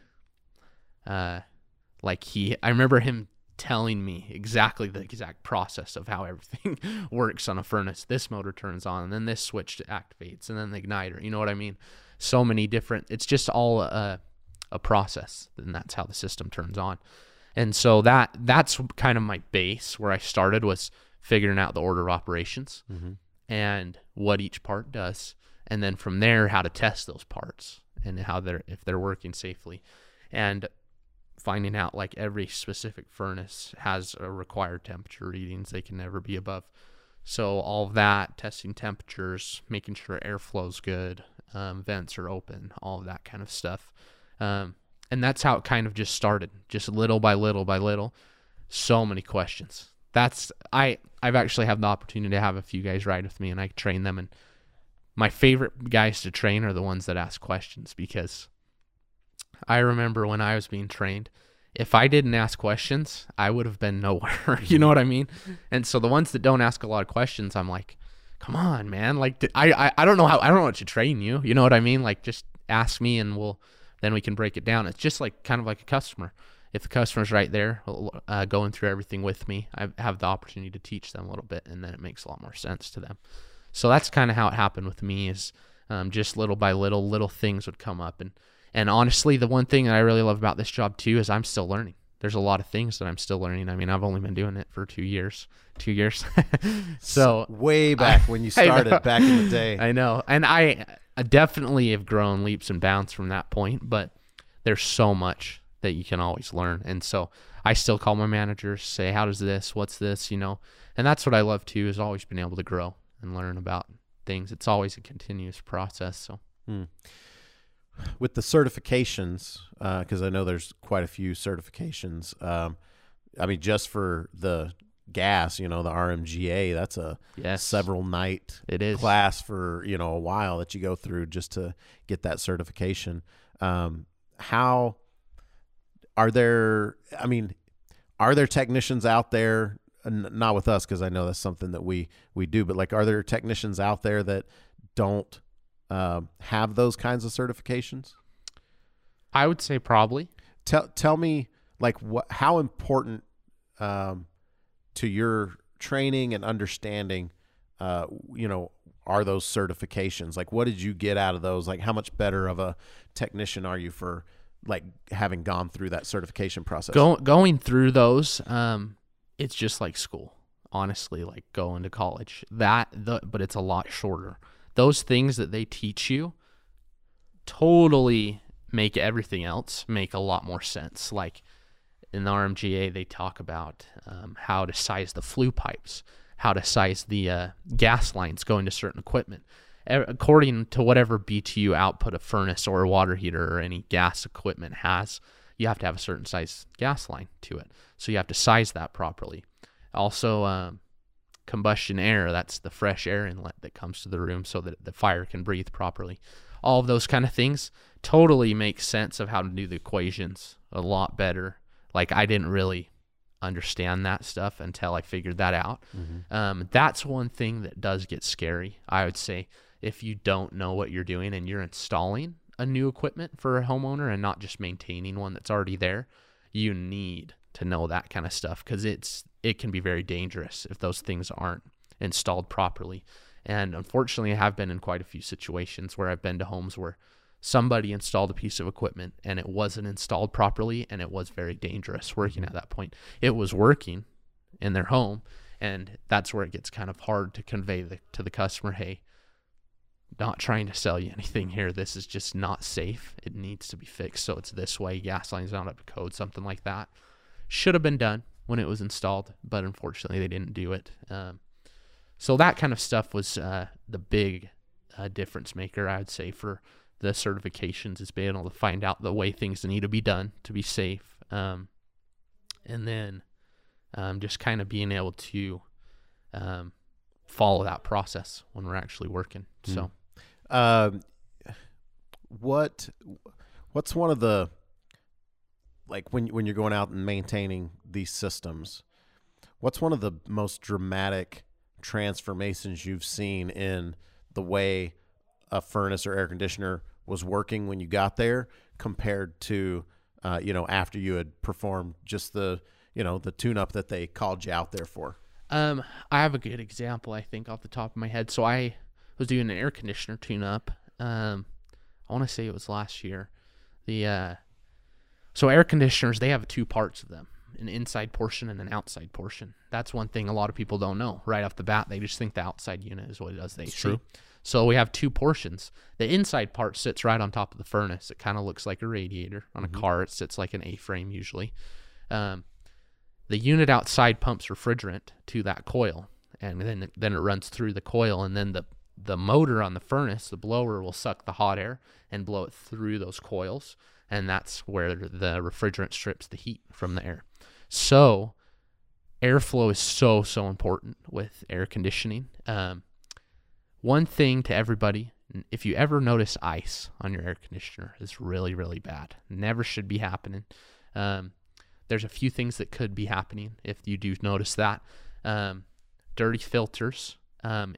uh like he i remember him telling me exactly the exact process of how everything works on a furnace. This motor turns on and then this switch activates and then the igniter. You know what i mean? So many different it's just all a, a process and that's how the system turns on. And so that that's kind of my base where i started was figuring out the order of operations Mhm. and what each part does and then from there how to test those parts and how they're if they're working safely. And finding out like every specific furnace has a required temperature readings. They can never be above. So all of that testing temperatures making sure airflow's good um, vents are open all of that kind of stuff. Um, and that's how it kind of just started just little by little by little. So many questions. That's i i've actually had the opportunity to have a few guys ride with me and i train them. And my favorite guys to train are the ones that ask questions because I remember when I was being trained, if I didn't ask questions, I would have been nowhere. you know what I mean? And so the ones that don't ask a lot of questions, I'm like, come on, man. Like, I, I, I don't know how, I don't know what to train you. You know what I mean? Like, just ask me and we'll, then we can break it down. It's just like kind of like a customer. If the customer's right there, uh, going through everything with me, I have the opportunity to teach them a little bit, and then it makes a lot more sense to them. So that's kind of how it happened with me. Is um, just little by little, little things would come up, and and honestly, the one thing that I really love about this job too is I'm still learning. There's a lot of things that I'm still learning. I mean, I've only been doing it for two years, two years. so way back when you started back in the day. I know, and I, I definitely have grown leaps and bounds from that point. But there's so much that you can always learn, and so I still call my managers, say, "How does this? What's this?" You know, and that's what I love too is always being able to grow and learn about things. It's always a continuous process. So hmm. With the certifications, because I know there's quite a few certifications. Um, I mean, just for the gas, you know, the RMGA, that's a yes, several night it is. class for you know a while that you go through just to get that certification. Um, how are there? I mean, are there technicians out there? Not with us because I know that's something that we we do. But like, are there technicians out there that don't um, have those kinds of certifications? I would say probably. Tell tell me like what how important um, to your training and understanding uh, you know are those certifications like what did you get out of those like how much better of a technician are you for like having gone through that certification process Go, going through those, um, it's just like school. Honestly, like going to college. That the but it's a lot shorter. Those things that they teach you totally make everything else make a lot more sense. Like in the RMGA, they talk about um, how to size the flue pipes, how to size the uh, gas lines going to certain equipment. According to whatever BTU output a furnace or a water heater or any gas equipment has, you have to have a certain size gas line to it. So you have to size that properly. Also, um, combustion air, that's the fresh air inlet that comes to the room so that the fire can breathe properly. All of those kind of things totally make sense of how to do the equations a lot better. Like I didn't really understand that stuff until I figured that out. Um, that's one thing that does get scary. I would say if you don't know what you're doing and you're installing a new equipment for a homeowner and not just maintaining one that's already there, you need to know that kind of stuff because it's it can be very dangerous if those things aren't installed properly. And unfortunately, I have been in quite a few situations where I've been to homes where somebody installed a piece of equipment and it wasn't installed properly and it was very dangerous working at that point. It was working in their home and that's where it gets kind of hard to convey the, to the customer, hey, not trying to sell you anything here. This is just not safe. It needs to be fixed. So it's this way. Gas line's not up to code, something like that. Should have been done when it was installed, but unfortunately they didn't do it. Um, so that kind of stuff was uh, the big uh, difference maker, I would say, for the certifications is being able to find out the way things need to be done to be safe. Um, and then um, just kind of being able to um, follow that process when we're actually working. So, Um, what what's one of the like when when you're going out and maintaining these systems? What's one of the most dramatic transformations you've seen in the way a furnace or air conditioner was working when you got there compared to uh, you know after you had performed just the you know the tune up that they called you out there for? Um, I have a good example, I think, off the top of my head. So I was doing an air conditioner tune up. Um, I want to say it was last year. The uh, so air conditioners they have two parts of them, an inside portion and an outside portion. That's one thing a lot of people don't know right off the bat. They just think the outside unit is what it does. They see. true. So we have two portions. The inside part sits right on top of the furnace. It kind of looks like a radiator on a car. It sits like an A-frame usually. Um, the unit outside pumps refrigerant to that coil and then then it runs through the coil and then the the motor on the furnace the blower will suck the hot air and blow it through those coils and that's where the refrigerant strips the heat from the air so airflow is so so important with air conditioning um, one thing to everybody if you ever notice ice on your air conditioner it's really really bad never should be happening um, there's a few things that could be happening if you do notice that. Um, dirty filters. Um,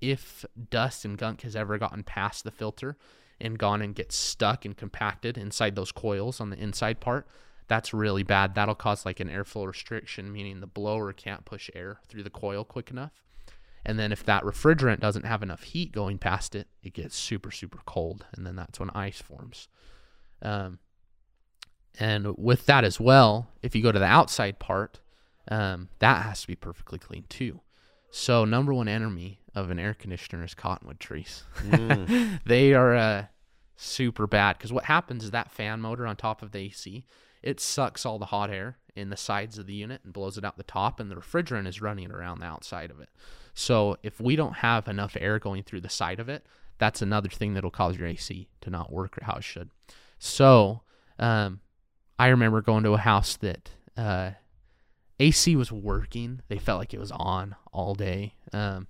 if dust and gunk has ever gotten past the filter and gone and gets stuck and compacted inside those coils on the inside part, that's really bad. That'll cause like an airflow restriction, meaning the blower can't push air through the coil quick enough. And then if that refrigerant doesn't have enough heat going past it, it gets super, super cold. And then that's when ice forms. Um, and with that as well, if you go to the outside part, um, that has to be perfectly clean too. So number one enemy of an air conditioner is cottonwood trees. they are uh, super bad because what happens is that fan motor on top of the AC, it sucks all the hot air in the sides of the unit and blows it out the top, and the refrigerant is running around the outside of it. So if we don't have enough air going through the side of it, that's another thing that'll cause your AC to not work how it should. So um, I remember going to a house that uh, AC was working. They felt like it was on all day. Um,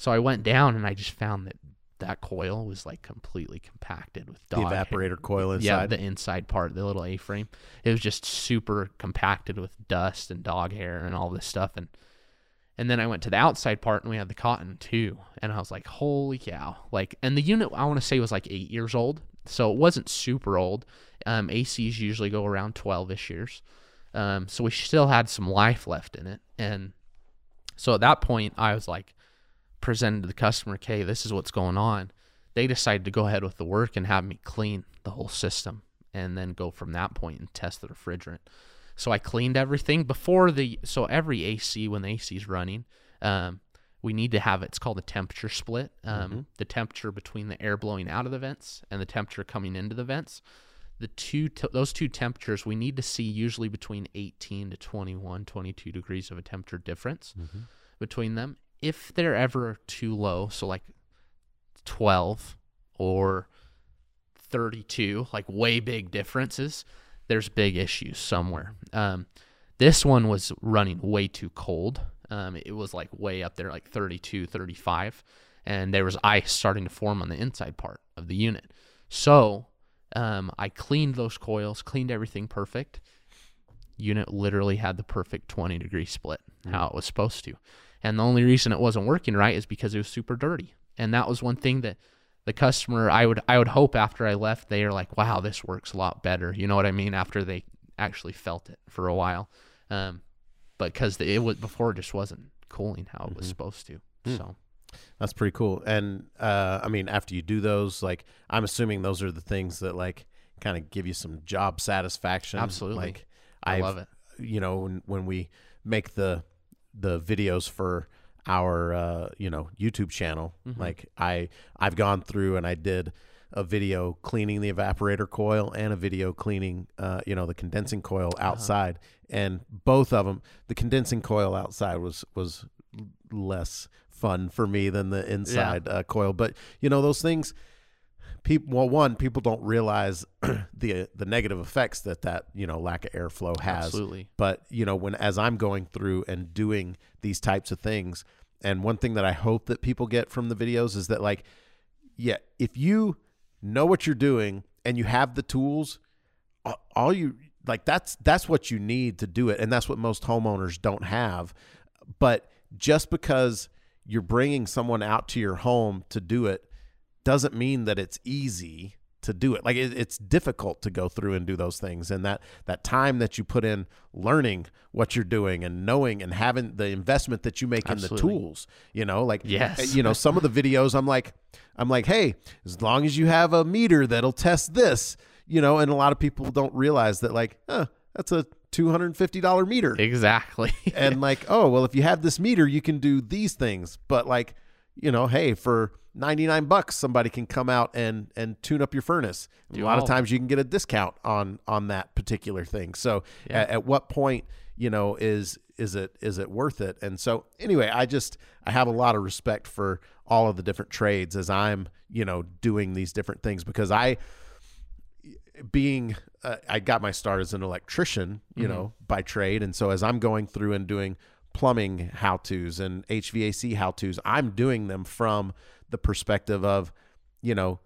so I went down and I just found that that coil was like completely compacted with The dog hair. evaporator coil inside. Yeah, the inside part, the little A-frame. It was just super compacted with dust and dog hair and all this stuff. And and then I went to the outside part and we had the cotton too. And I was like, holy cow! Like, and the unit I want to say was like eight years old, so it wasn't super old. Um, ACs usually go around twelve-ish years, um, so we still had some life left in it. And so at that point, I was like, presented to the customer, okay, this is what's going on. They decided to go ahead with the work and have me clean the whole system and then go from that point and test the refrigerant. So I cleaned everything before the so every AC when the AC is running, um, we need to have it's called a temperature split. Um, The temperature between the air blowing out of the vents and the temperature coming into the vents. The two t- those two temperatures we need to see usually between 18 to 21, 22 degrees of a temperature difference between them. If they're ever too low, so like 12 or 32, like way big differences, there's big issues somewhere. Um, this one was running way too cold. Um, it was like way up there, like 32, 35, and there was ice starting to form on the inside part of the unit. So um, I cleaned those coils, cleaned everything perfect. Unit literally had the perfect 20 degree split, how it was supposed to. And the only reason it wasn't working right is because it was super dirty. And that was one thing that the customer I would I would hope after I left they are like, wow, this works a lot better. You know what I mean? After they actually felt it for a while, um, but because it was before it just wasn't cooling how it was supposed to. So That's pretty cool. And uh, I mean, after you do those, like I'm assuming those are the things that like kind of give you some job satisfaction. Absolutely. Like I I've- love it. You know, when, when we make the the videos for our uh, you know YouTube channel, Mm-hmm. like I I've gone through and I did a video cleaning the evaporator coil and a video cleaning uh, you know the condensing coil Uh-huh. outside and both of them the condensing coil outside was was less fun for me than the inside uh, coil but you know those things people well one people don't realize the the negative effects that that you know lack of airflow has Absolutely. but you know when as i'm going through and doing these types of things and one thing that i hope that people get from the videos is that like yeah if you know what you're doing and you have the tools all you like that's that's what you need to do it and that's what most homeowners don't have but just because you're bringing someone out to your home to do it doesn't mean that it's easy to do it. Like it, it's difficult to go through and do those things. And that that time that you put in learning what you're doing and knowing and having the investment that you make in the tools you know like Yes. you know some of the videos i'm like i'm like hey as long as you have a meter that'll test this you know and a lot of people don't realize that like huh, that's a $250 meter. Exactly. and like oh well if you have this meter you can do these things. But like you know hey for 99 bucks somebody can come out and and tune up your furnace. Do a lot of times you can get a discount on on that particular thing. So Yeah. at, at what point you know is is it is it worth it? And so anyway i just i have a lot of respect for all of the different trades as i'm you know doing these different things because i being uh, I got my start as an electrician, you know, by trade, and so as I'm going through and doing plumbing how tos and HVAC how tos, I'm doing them from the perspective of, you know,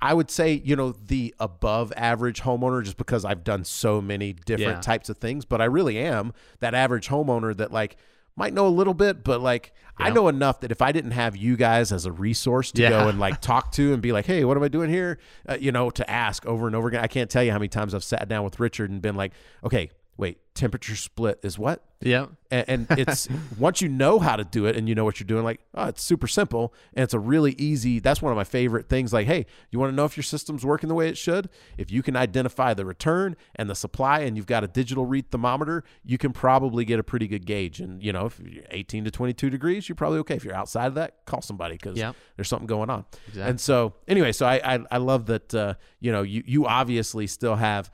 I would say you know the above average homeowner just because I've done so many different Yeah. types of things, but I really am that average homeowner that like might know a little bit, but like I know enough that if I didn't have you guys as a resource to go and like talk to and be like, hey, what am I doing here? Uh, you know, to ask over and over again. I can't tell you how many times I've sat down with Richard and been like, okay, wait, temperature split is what? Yeah. And, and it's once you know how to do it and you know what you're doing, like, oh, it's super simple and it's a really easy. That's one of my favorite things. Like, hey, you want to know if your system's working the way it should? If you can identify the return and the supply, and you've got a digital read thermometer, you can probably get a pretty good gauge. And you know, if you're 18 to 22 degrees, you're probably okay. If you're outside of that, call somebody because Yep. there's something going on. Exactly. And so, anyway, so I I, I love that. Uh, you know, you you obviously still have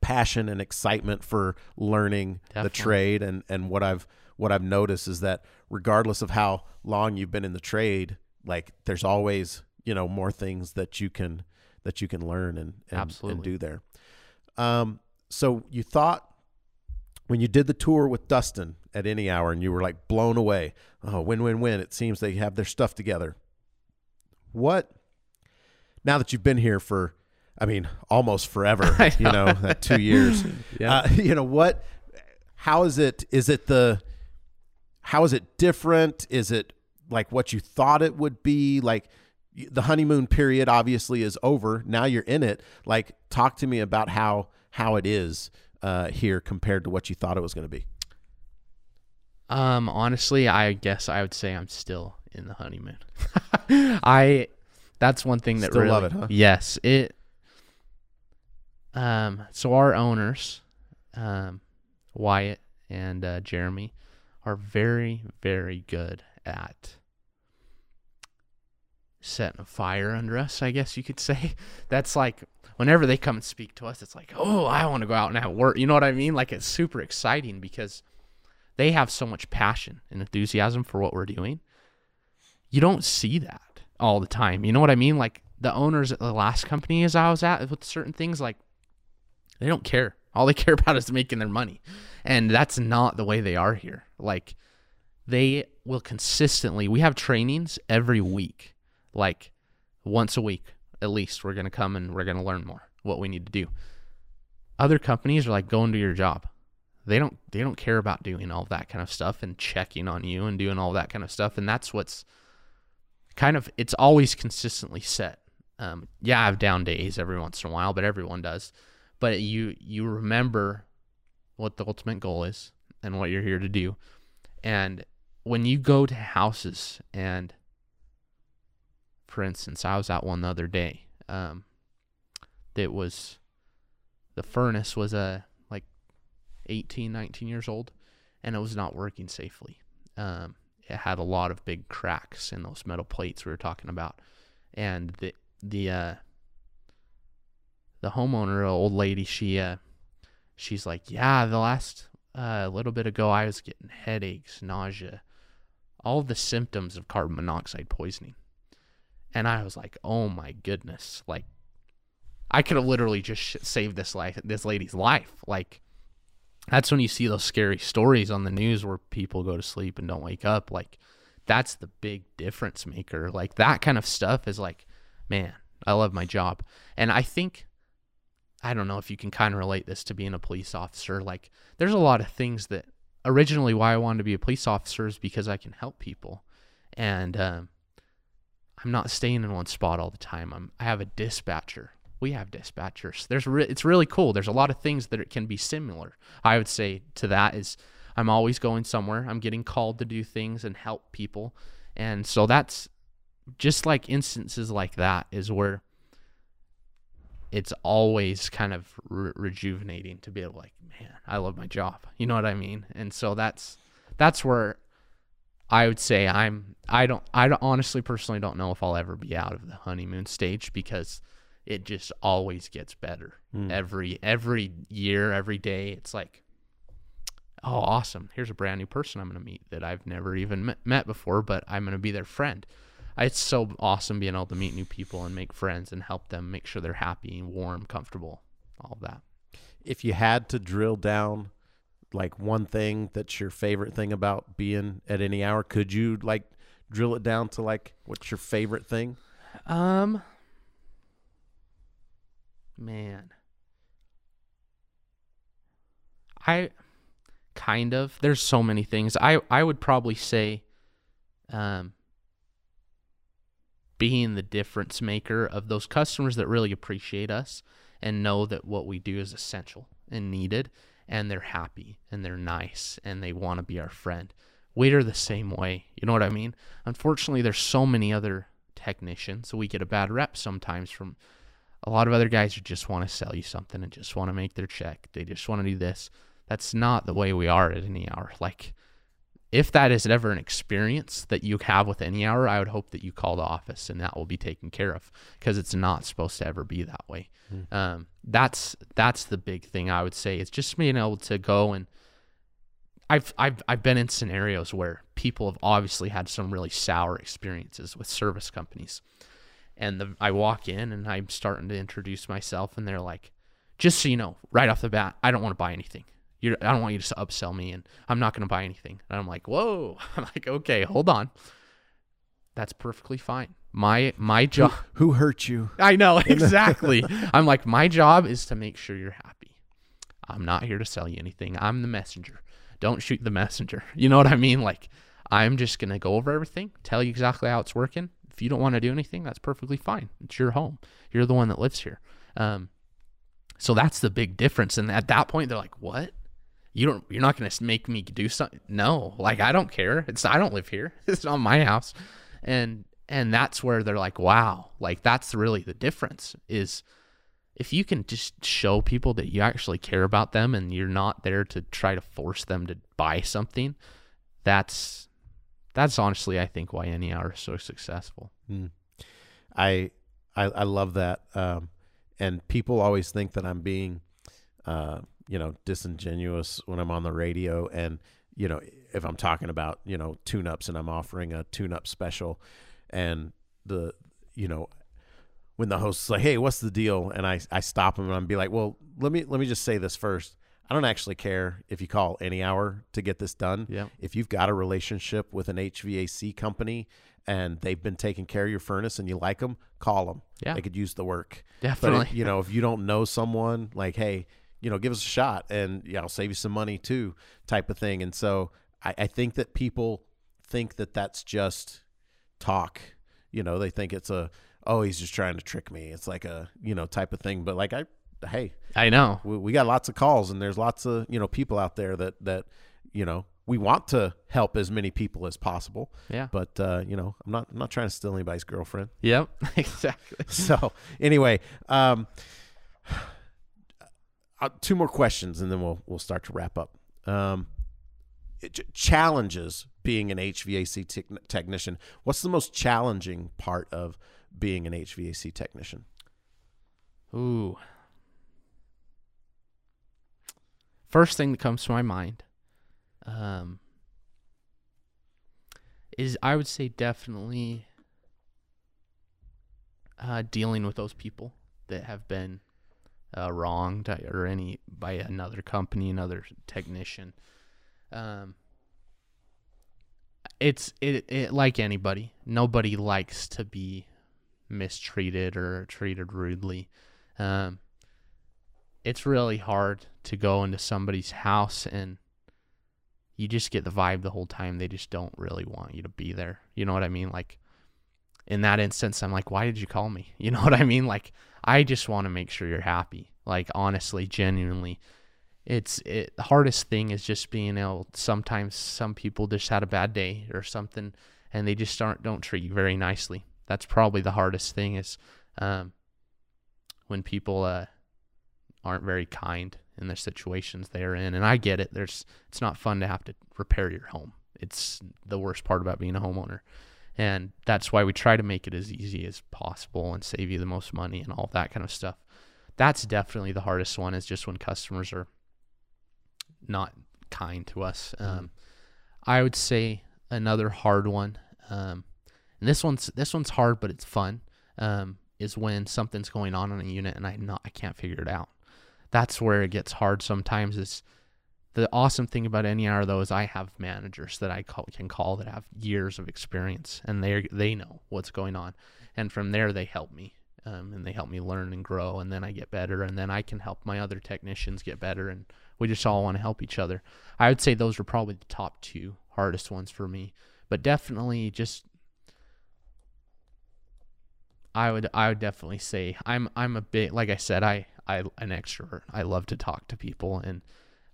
passion and excitement for learning the trade. And and what I've what I've noticed is that regardless of how long you've been in the trade like there's always you know more things that you can that you can learn and and, and Absolutely. do there. Um so you thought when you did the tour with Dustin at any hour and you were like blown away oh win win win. It seems they have their stuff together. What now that you've been here for I mean almost forever you know that 2 years. Yeah. uh, you know what how is it is it the how is it different? Is it like what you thought it would be? Like the honeymoon period obviously is over. Now you're in it. Like talk to me about how how it is uh, here compared to what you thought it was going to be. Um, honestly, I guess I would say I'm still in the honeymoon. I that's one thing that Still really love it, huh? Yes, it um so our owners um Wyatt and uh, Jeremy are very very good at setting a fire under us, I guess you could say. That's like whenever they come and speak to us, it's like, "Oh, I want to go out and have work." You know what I mean? Like it's super exciting because they have so much passion and enthusiasm for what we're doing. You don't see that all the time. You know what I mean? Like the owners at the last company as I was at with certain things, like they don't care. All they care about is making their money. And that's not the way they are here. Like they will consistently, we have trainings every week, like once a week at least. We're going to come and we're going to learn more what we need to do. Other companies are like, go and do your job. They don't, they don't care about doing all that kind of stuff and checking on you and doing all that kind of stuff. And that's what's kind of, it's always consistently set. Um, yeah, I have down days every once in a while, but everyone does. But you, you remember what the ultimate goal is and what you're here to do. And when you go to houses and for instance, I was at one the other day. Um, that was the furnace was a uh, like 18, 19 years old, and it was not working safely. Um, it had a lot of big cracks in those metal plates we were talking about, and the the uh, the homeowner, old lady, she uh, she's like, yeah, the last uh, little bit ago I was getting headaches, nausea, all the symptoms of carbon monoxide poisoning. And I was like, "Oh my goodness. Like I could have literally just saved this life this lady's life." Like that's when you see those scary stories on the news where people go to sleep and don't wake up. Like that's the big difference maker. Like that kind of stuff is like, man, I love my job. And I think I don't know if you can kind of relate this to being a police officer. Like there's a lot of things that originally why I wanted to be a police officer is because I can help people, and um, I'm not staying in one spot all the time. I'm I have a dispatcher. We have dispatchers. There's re- it's really cool. There's a lot of things that it can be similar. I would say to that is I'm always going somewhere. I'm getting called to do things and help people, and so that's just like instances like that is where it's always kind of re- rejuvenating to be able like man i love my job. You know what i mean? And so that's that's where i would say i'm i don't i don't, honestly personally don't know if i'll ever be out of the honeymoon stage because it just always gets better. Mm. every every year every day it's like oh awesome. Here's a brand new person i'm going to meet that i've never even met before but i'm going to be their friend it's so awesome being able to meet new people and make friends and help them make sure they're happy and warm, comfortable, all of that. If you had to drill down like one thing that's your favorite thing about being at any hour, could you like drill it down to like what's your favorite thing? Um man. I kind of there's so many things. I I would probably say um being the difference maker of those customers that really appreciate us and know that what we do is essential and needed and they're happy and they're nice and they want to be our friend. We're the same way. You know what I mean? Unfortunately, there's so many other technicians, so we get a bad rep sometimes from a lot of other guys who just want to sell you something and just want to make their check. They just want to do this. That's not the way we are at any hour. Like if that is ever an experience that you have with any hour, I would hope that you call the office and that will be taken care of because it's not supposed to ever be that way. Mm. Um, that's that's the big thing I would say. It's just being able to go and I've I've I've been in scenarios where people have obviously had some really sour experiences with service companies, and the, I walk in and I'm starting to introduce myself, and they're like, "Just so you know, right off the bat, I don't want to buy anything." You're, I don't want you to upsell me, and I'm not going to buy anything. And I'm like, whoa. I'm like, okay, hold on. That's perfectly fine. My my job. Who, who hurt you? I know exactly. I'm like, my job is to make sure you're happy. I'm not here to sell you anything. I'm the messenger. Don't shoot the messenger. You know what I mean? Like, I'm just gonna go over everything, tell you exactly how it's working. If you don't want to do anything, that's perfectly fine. It's your home. You're the one that lives here. Um, so that's the big difference. And at that point, they're like, "What? You don't you're not going to make me do something no like i don't care. It's i don't live here. It's not my house. And and that's where they're like wow like that's really the difference is if you can just show people that you actually care about them and you're not there to try to force them to buy something that's that's honestly i think why any hour is so successful. Mm. I, I i love that um and people always think that i'm being uh you know disingenuous when I'm on the radio and you know, if I'm talking about, you know, tune ups and I'm offering a tune up special and the, you know, when the host's like, "Hey, what's the deal?" and I I stop him and I'm be like, "Well, let me let me just say this first. I don't actually care if you call any hour to get this done. Yeah. If you've got a relationship with an HVAC company and they've been taking care of your furnace and you like them, call them. Yeah. They could use the work. Definitely. But, you know, if you don't know someone, like, hey, you know, give us a shot and, yeah, I'll save you some money too, type of thing. And so I, I think that people think that that's just talk. You know, they think it's a, oh, he's just trying to trick me. It's like a, you know, type of thing. But like, I, hey, I know. we, we got lots of calls and there's lots of you know people out there that that you know we want to help as many people as possible Yeah. but uh you know i'm not i'm not trying to steal anybody's girlfriend Yep. exactly. so anyway um uh, two more questions and then we'll we'll start to wrap up. Um it- challenges being an hvac tech- technician. What's the most challenging part of being an hvac technician? Ooh. First thing that comes to my mind um, is I would say definitely uh, dealing with those people that have been uh, wronged or any by another company, another technician. Um, it's it, it like anybody. Nobody likes to be mistreated or treated rudely. Um, it's really hard to go into somebody's house and you just get the vibe the whole time they just don't really want you to be there. You know what I mean? Like in that instance, I'm like, why did you call me? You know what I mean? Like I just want to make sure you're happy. Like honestly, genuinely, it's it. The hardest thing is just being able. Sometimes some people just had a bad day or something, and they just aren't don't treat you very nicely. That's probably the hardest thing is um, when people uh, aren't very kind in the situations they are in. And I get it. There's it's not fun to have to repair your home. It's the worst part about being a homeowner. And that's why we try to make it as easy as possible and save you the most money and all that kind of stuff. That's definitely the hardest one is just when customers are not kind to us. Um, I would say another hard one, um, and this one's this one's hard, but it's fun. Um, is when something's going on in a unit and I not I can't figure it out. That's where it gets hard sometimes. Is the awesome thing about any hour though is I have managers that I call, can call that have years of experience and they they know what's going on, and from there they help me. Um, and they help me learn and grow, and then I get better, and then I can help my other technicians get better, and we just all want to help each other. I would say those are probably the top two hardest ones for me, but definitely just I would I would definitely say I'm I'm a bit like I said I I an extrovert. I love to talk to people and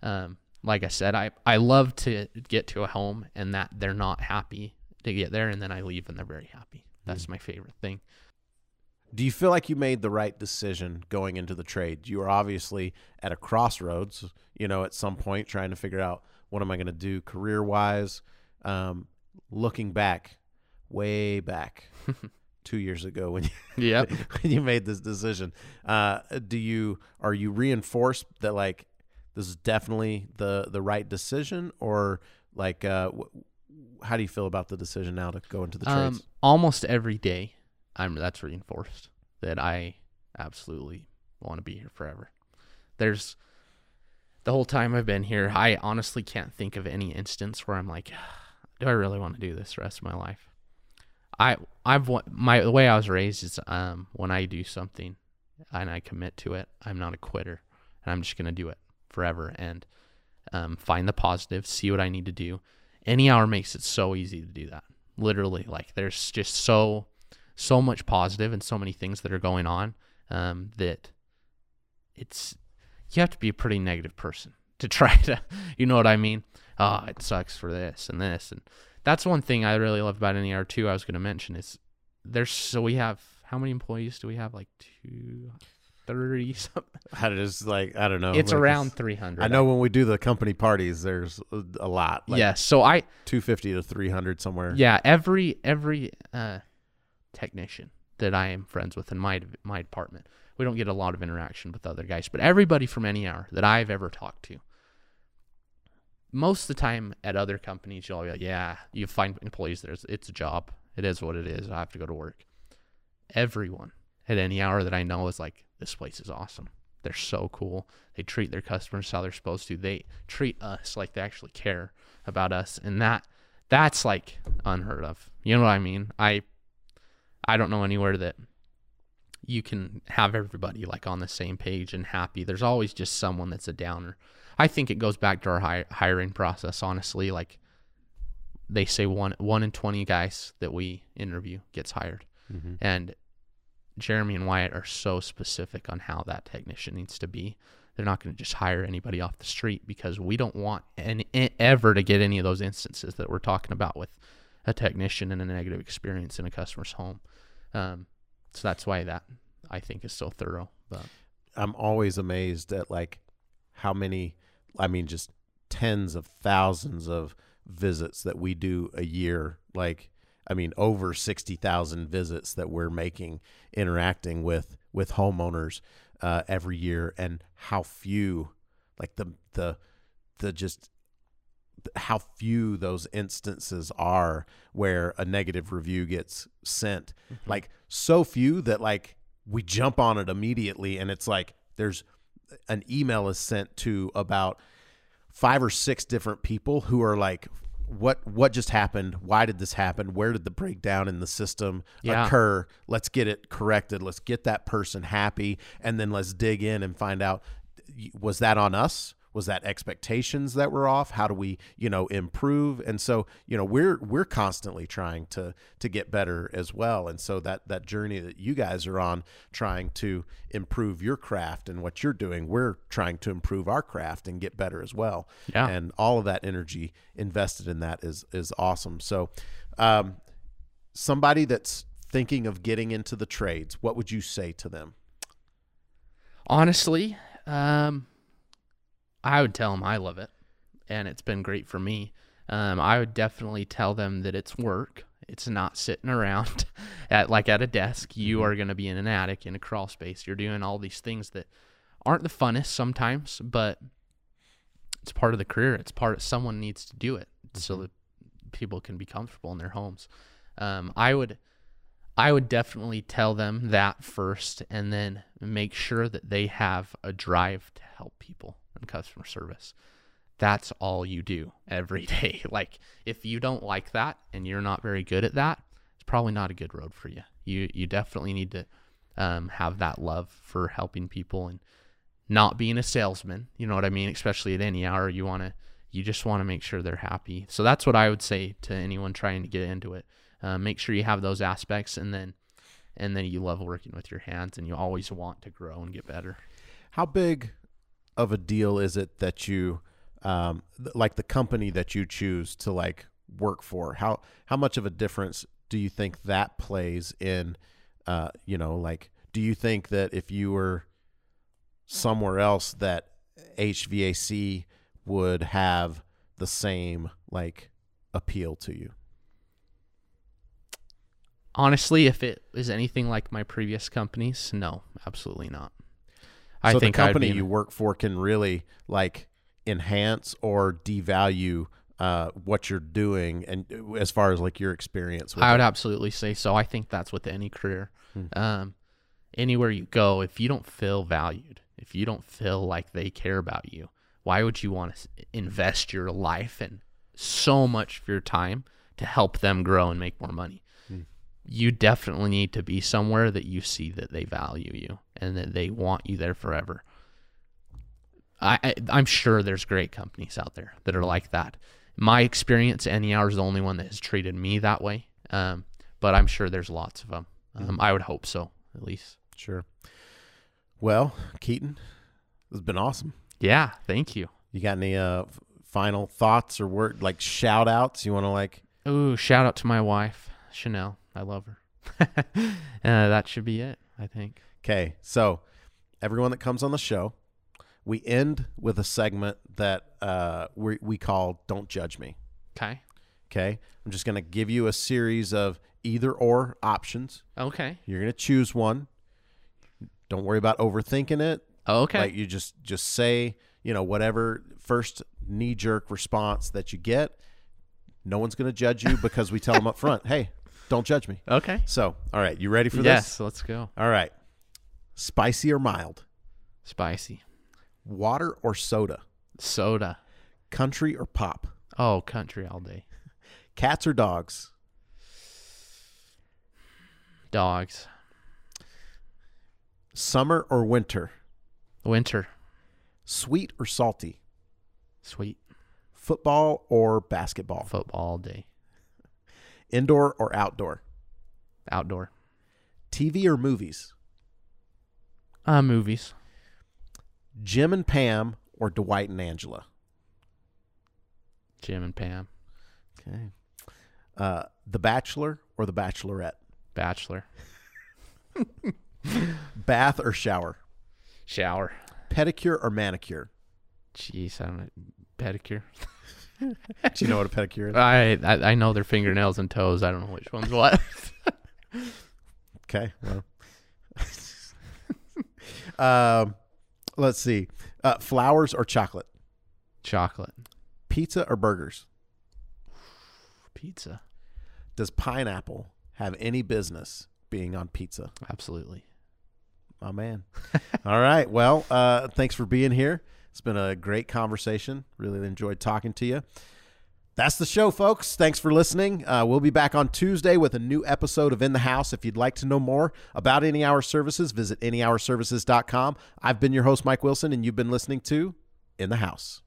um like I said I I love to get to a home and that they're not happy to get there and then I leave and they're very happy. That's my favorite thing. Do you feel like you made the right decision going into the trade? You were obviously at a crossroads, you know, at some point trying to figure out what am I going to do career wise. Um, looking back, way back, two years ago when you Yep. when you made this decision, uh, do you are you reinforced that like this is definitely the the right decision, or like uh, wh- how do you feel about the decision now to go into the trades? Um, almost every day, I'm that's reinforced that I absolutely want to be here forever. There's the whole time I've been here, I honestly can't think of any instance where I'm like, do I really want to do this the rest of my life? I I've my the way I was raised is um when I do something and I commit to it, I'm not a quitter, and I'm just gonna do it forever and um, find the positive, see what I need to do. Any hour makes it so easy to do that. Literally, like there's just so so much positive and so many things that are going on um, that it's you have to be a pretty negative person to try to you know what I mean. Oh, it sucks for this and this and that's one thing I really love about any hour two. I was going to mention is there's so we have how many employees do we have? Like two thirty something. How does like I don't know. It's like, around three hundred. I know when we do the company parties, there's a, lot. Like yes. So I 250 to 300 somewhere. yeah every every uh, technician that I am friends with in my my department. We don't get a lot of interaction with other guys, but everybody from any hour that I've ever talked to, most of the time at other companies, you'll be like, yeah, you find employees there. It's a job. It is what it is. I have to go to work. Everyone at any hour that I know is like, this place is awesome. They're so cool. They treat their customers how they're supposed to. They treat us like they actually care about us, and that that's like unheard of. You know what I mean? I I don't know anywhere that you can have everybody like on the same page and happy. There's always just someone that's a downer. I think it goes back to our hi- hiring process. Honestly, like they say, one one in twenty guys that we interview gets hired, Mm-hmm. and Jeremy and Wyatt are so specific on how that technician needs to be. They're not going to just hire anybody off the street because we don't want any, ever to get any of those instances that we're talking about with a technician and a negative experience in a customer's home. Um, so that's why that I think is so thorough. But I'm always amazed at like how many, I mean, just tens of thousands of visits that we do a year. Like, I mean, over 60,000 visits that we're making interacting with, with homeowners uh, every year and how few, like the, the, the just how few those instances are where a negative review gets sent. Like so few that like we jump on it immediately and it's like there's an email is sent to about five or six different people who are like what what just happened? Why did this happen? Where did the breakdown in the system Yeah. occur? Let's get it corrected. Let's get that person happy and then let's dig in and find out was that on us was that expectations that were off? How do we you know improve? And so you know we're we're constantly trying to to get better as well. And so that that journey that you guys are on trying to improve your craft and what you're doing we're trying to improve our craft and get better as well. Yeah. and all of that energy invested in that is is awesome. So um somebody that's thinking of getting into the trades what would you say to them? Honestly, um, I would tell them I love it, and it's been great for me. Um, I would definitely tell them that it's work. It's not sitting around at like at a desk. You are going to be in an attic in a crawl space. You're doing all these things that aren't the funnest sometimes, but it's part of the career. It's part of someone needs to do it so that people can be comfortable in their homes. Um, I would I would definitely tell them that first and then make sure that they have a drive to help people in customer service. That's all you do every day. Like if you don't like that and you're not very good at that, it's probably not a good road for you. You you definitely need to um, have that love for helping people and not being a salesman. You know what I mean? Especially at any hour, you want to you just want to make sure they're happy. So that's what I would say to anyone trying to get into it. Uh, make sure you have those aspects, and then and then you love working with your hands, and you always want to grow and get better. How big of a deal is it that you um th- like the company that you choose to like work for? How how much of a difference do you think that plays in uh you know like do you think that if you were somewhere else that HVAC would have the same like appeal to you? Honestly, if it is anything like my previous companies, no, absolutely not. I so think the company be you work for can really like enhance or devalue uh, what you're doing, and uh, as far as like your experience. With I would it. absolutely say so. I think that's with any career. Hmm. Um, anywhere you go, if you don't feel valued, if you don't feel like they care about you, why would you want to invest your life and so much of your time to help them grow and make more money? You definitely need to be somewhere that you see that they value you and that they want you there forever. I, I I'm sure there's great companies out there that are like that. My experience, Any Hour is the only one that has treated me that way. Um, but I'm sure there's lots of them. Um, I would hope so, at least. Sure. Well, Keaton, this has been awesome. Yeah, thank you. You got any uh, final thoughts or word like shout outs? You want to like? Ooh, shout out to my wife, Chanel. I love her. uh, that should be it, I think. Okay, so everyone that comes on the show, we end with a segment that uh, we we call "Don't Judge Me." Okay. Okay, I'm just gonna give you a series of either or options. Okay. You're gonna choose one. Don't worry about overthinking it. Okay. Like you just just say, you know, whatever first knee jerk response that you get. No one's going to judge you because we tell them up front, hey, don't judge me. Okay. So, all right, you ready for Yes, this? let's go. All right. Spicy or mild? Spicy. Water or soda? Soda. Country or pop? Oh, country all day. Cats or dogs? Dogs. Summer or winter? Winter. Sweet or salty? Sweet. Football or basketball? Football all day. Indoor or outdoor? Outdoor. TV or movies? Uh, movies. Jim and Pam or Dwight and Angela? Jim and Pam. Okay. Uh, the Bachelor or The Bachelorette? Bachelor. Bath or shower? Shower. Pedicure or manicure? Jeez, I don't know. Pedicure. Do you know what a pedicure is? I, I I know their fingernails and toes. I don't know which one's what. Okay. Well. um, let's see. Uh, flowers or chocolate? Chocolate. Pizza or burgers? Pizza. Does pineapple have any business being on pizza? Absolutely. Oh man. All right. Well, uh, thanks for being here. It's been a great conversation. Really enjoyed talking to you. That's the show, folks. Thanks for listening. Uh, we'll be back on Tuesday with a new episode of In the House. If you'd like to know more about Any Hour Services, visit anyhourservices.com. I've been your host, Mike Wilson, and you've been listening to In the House.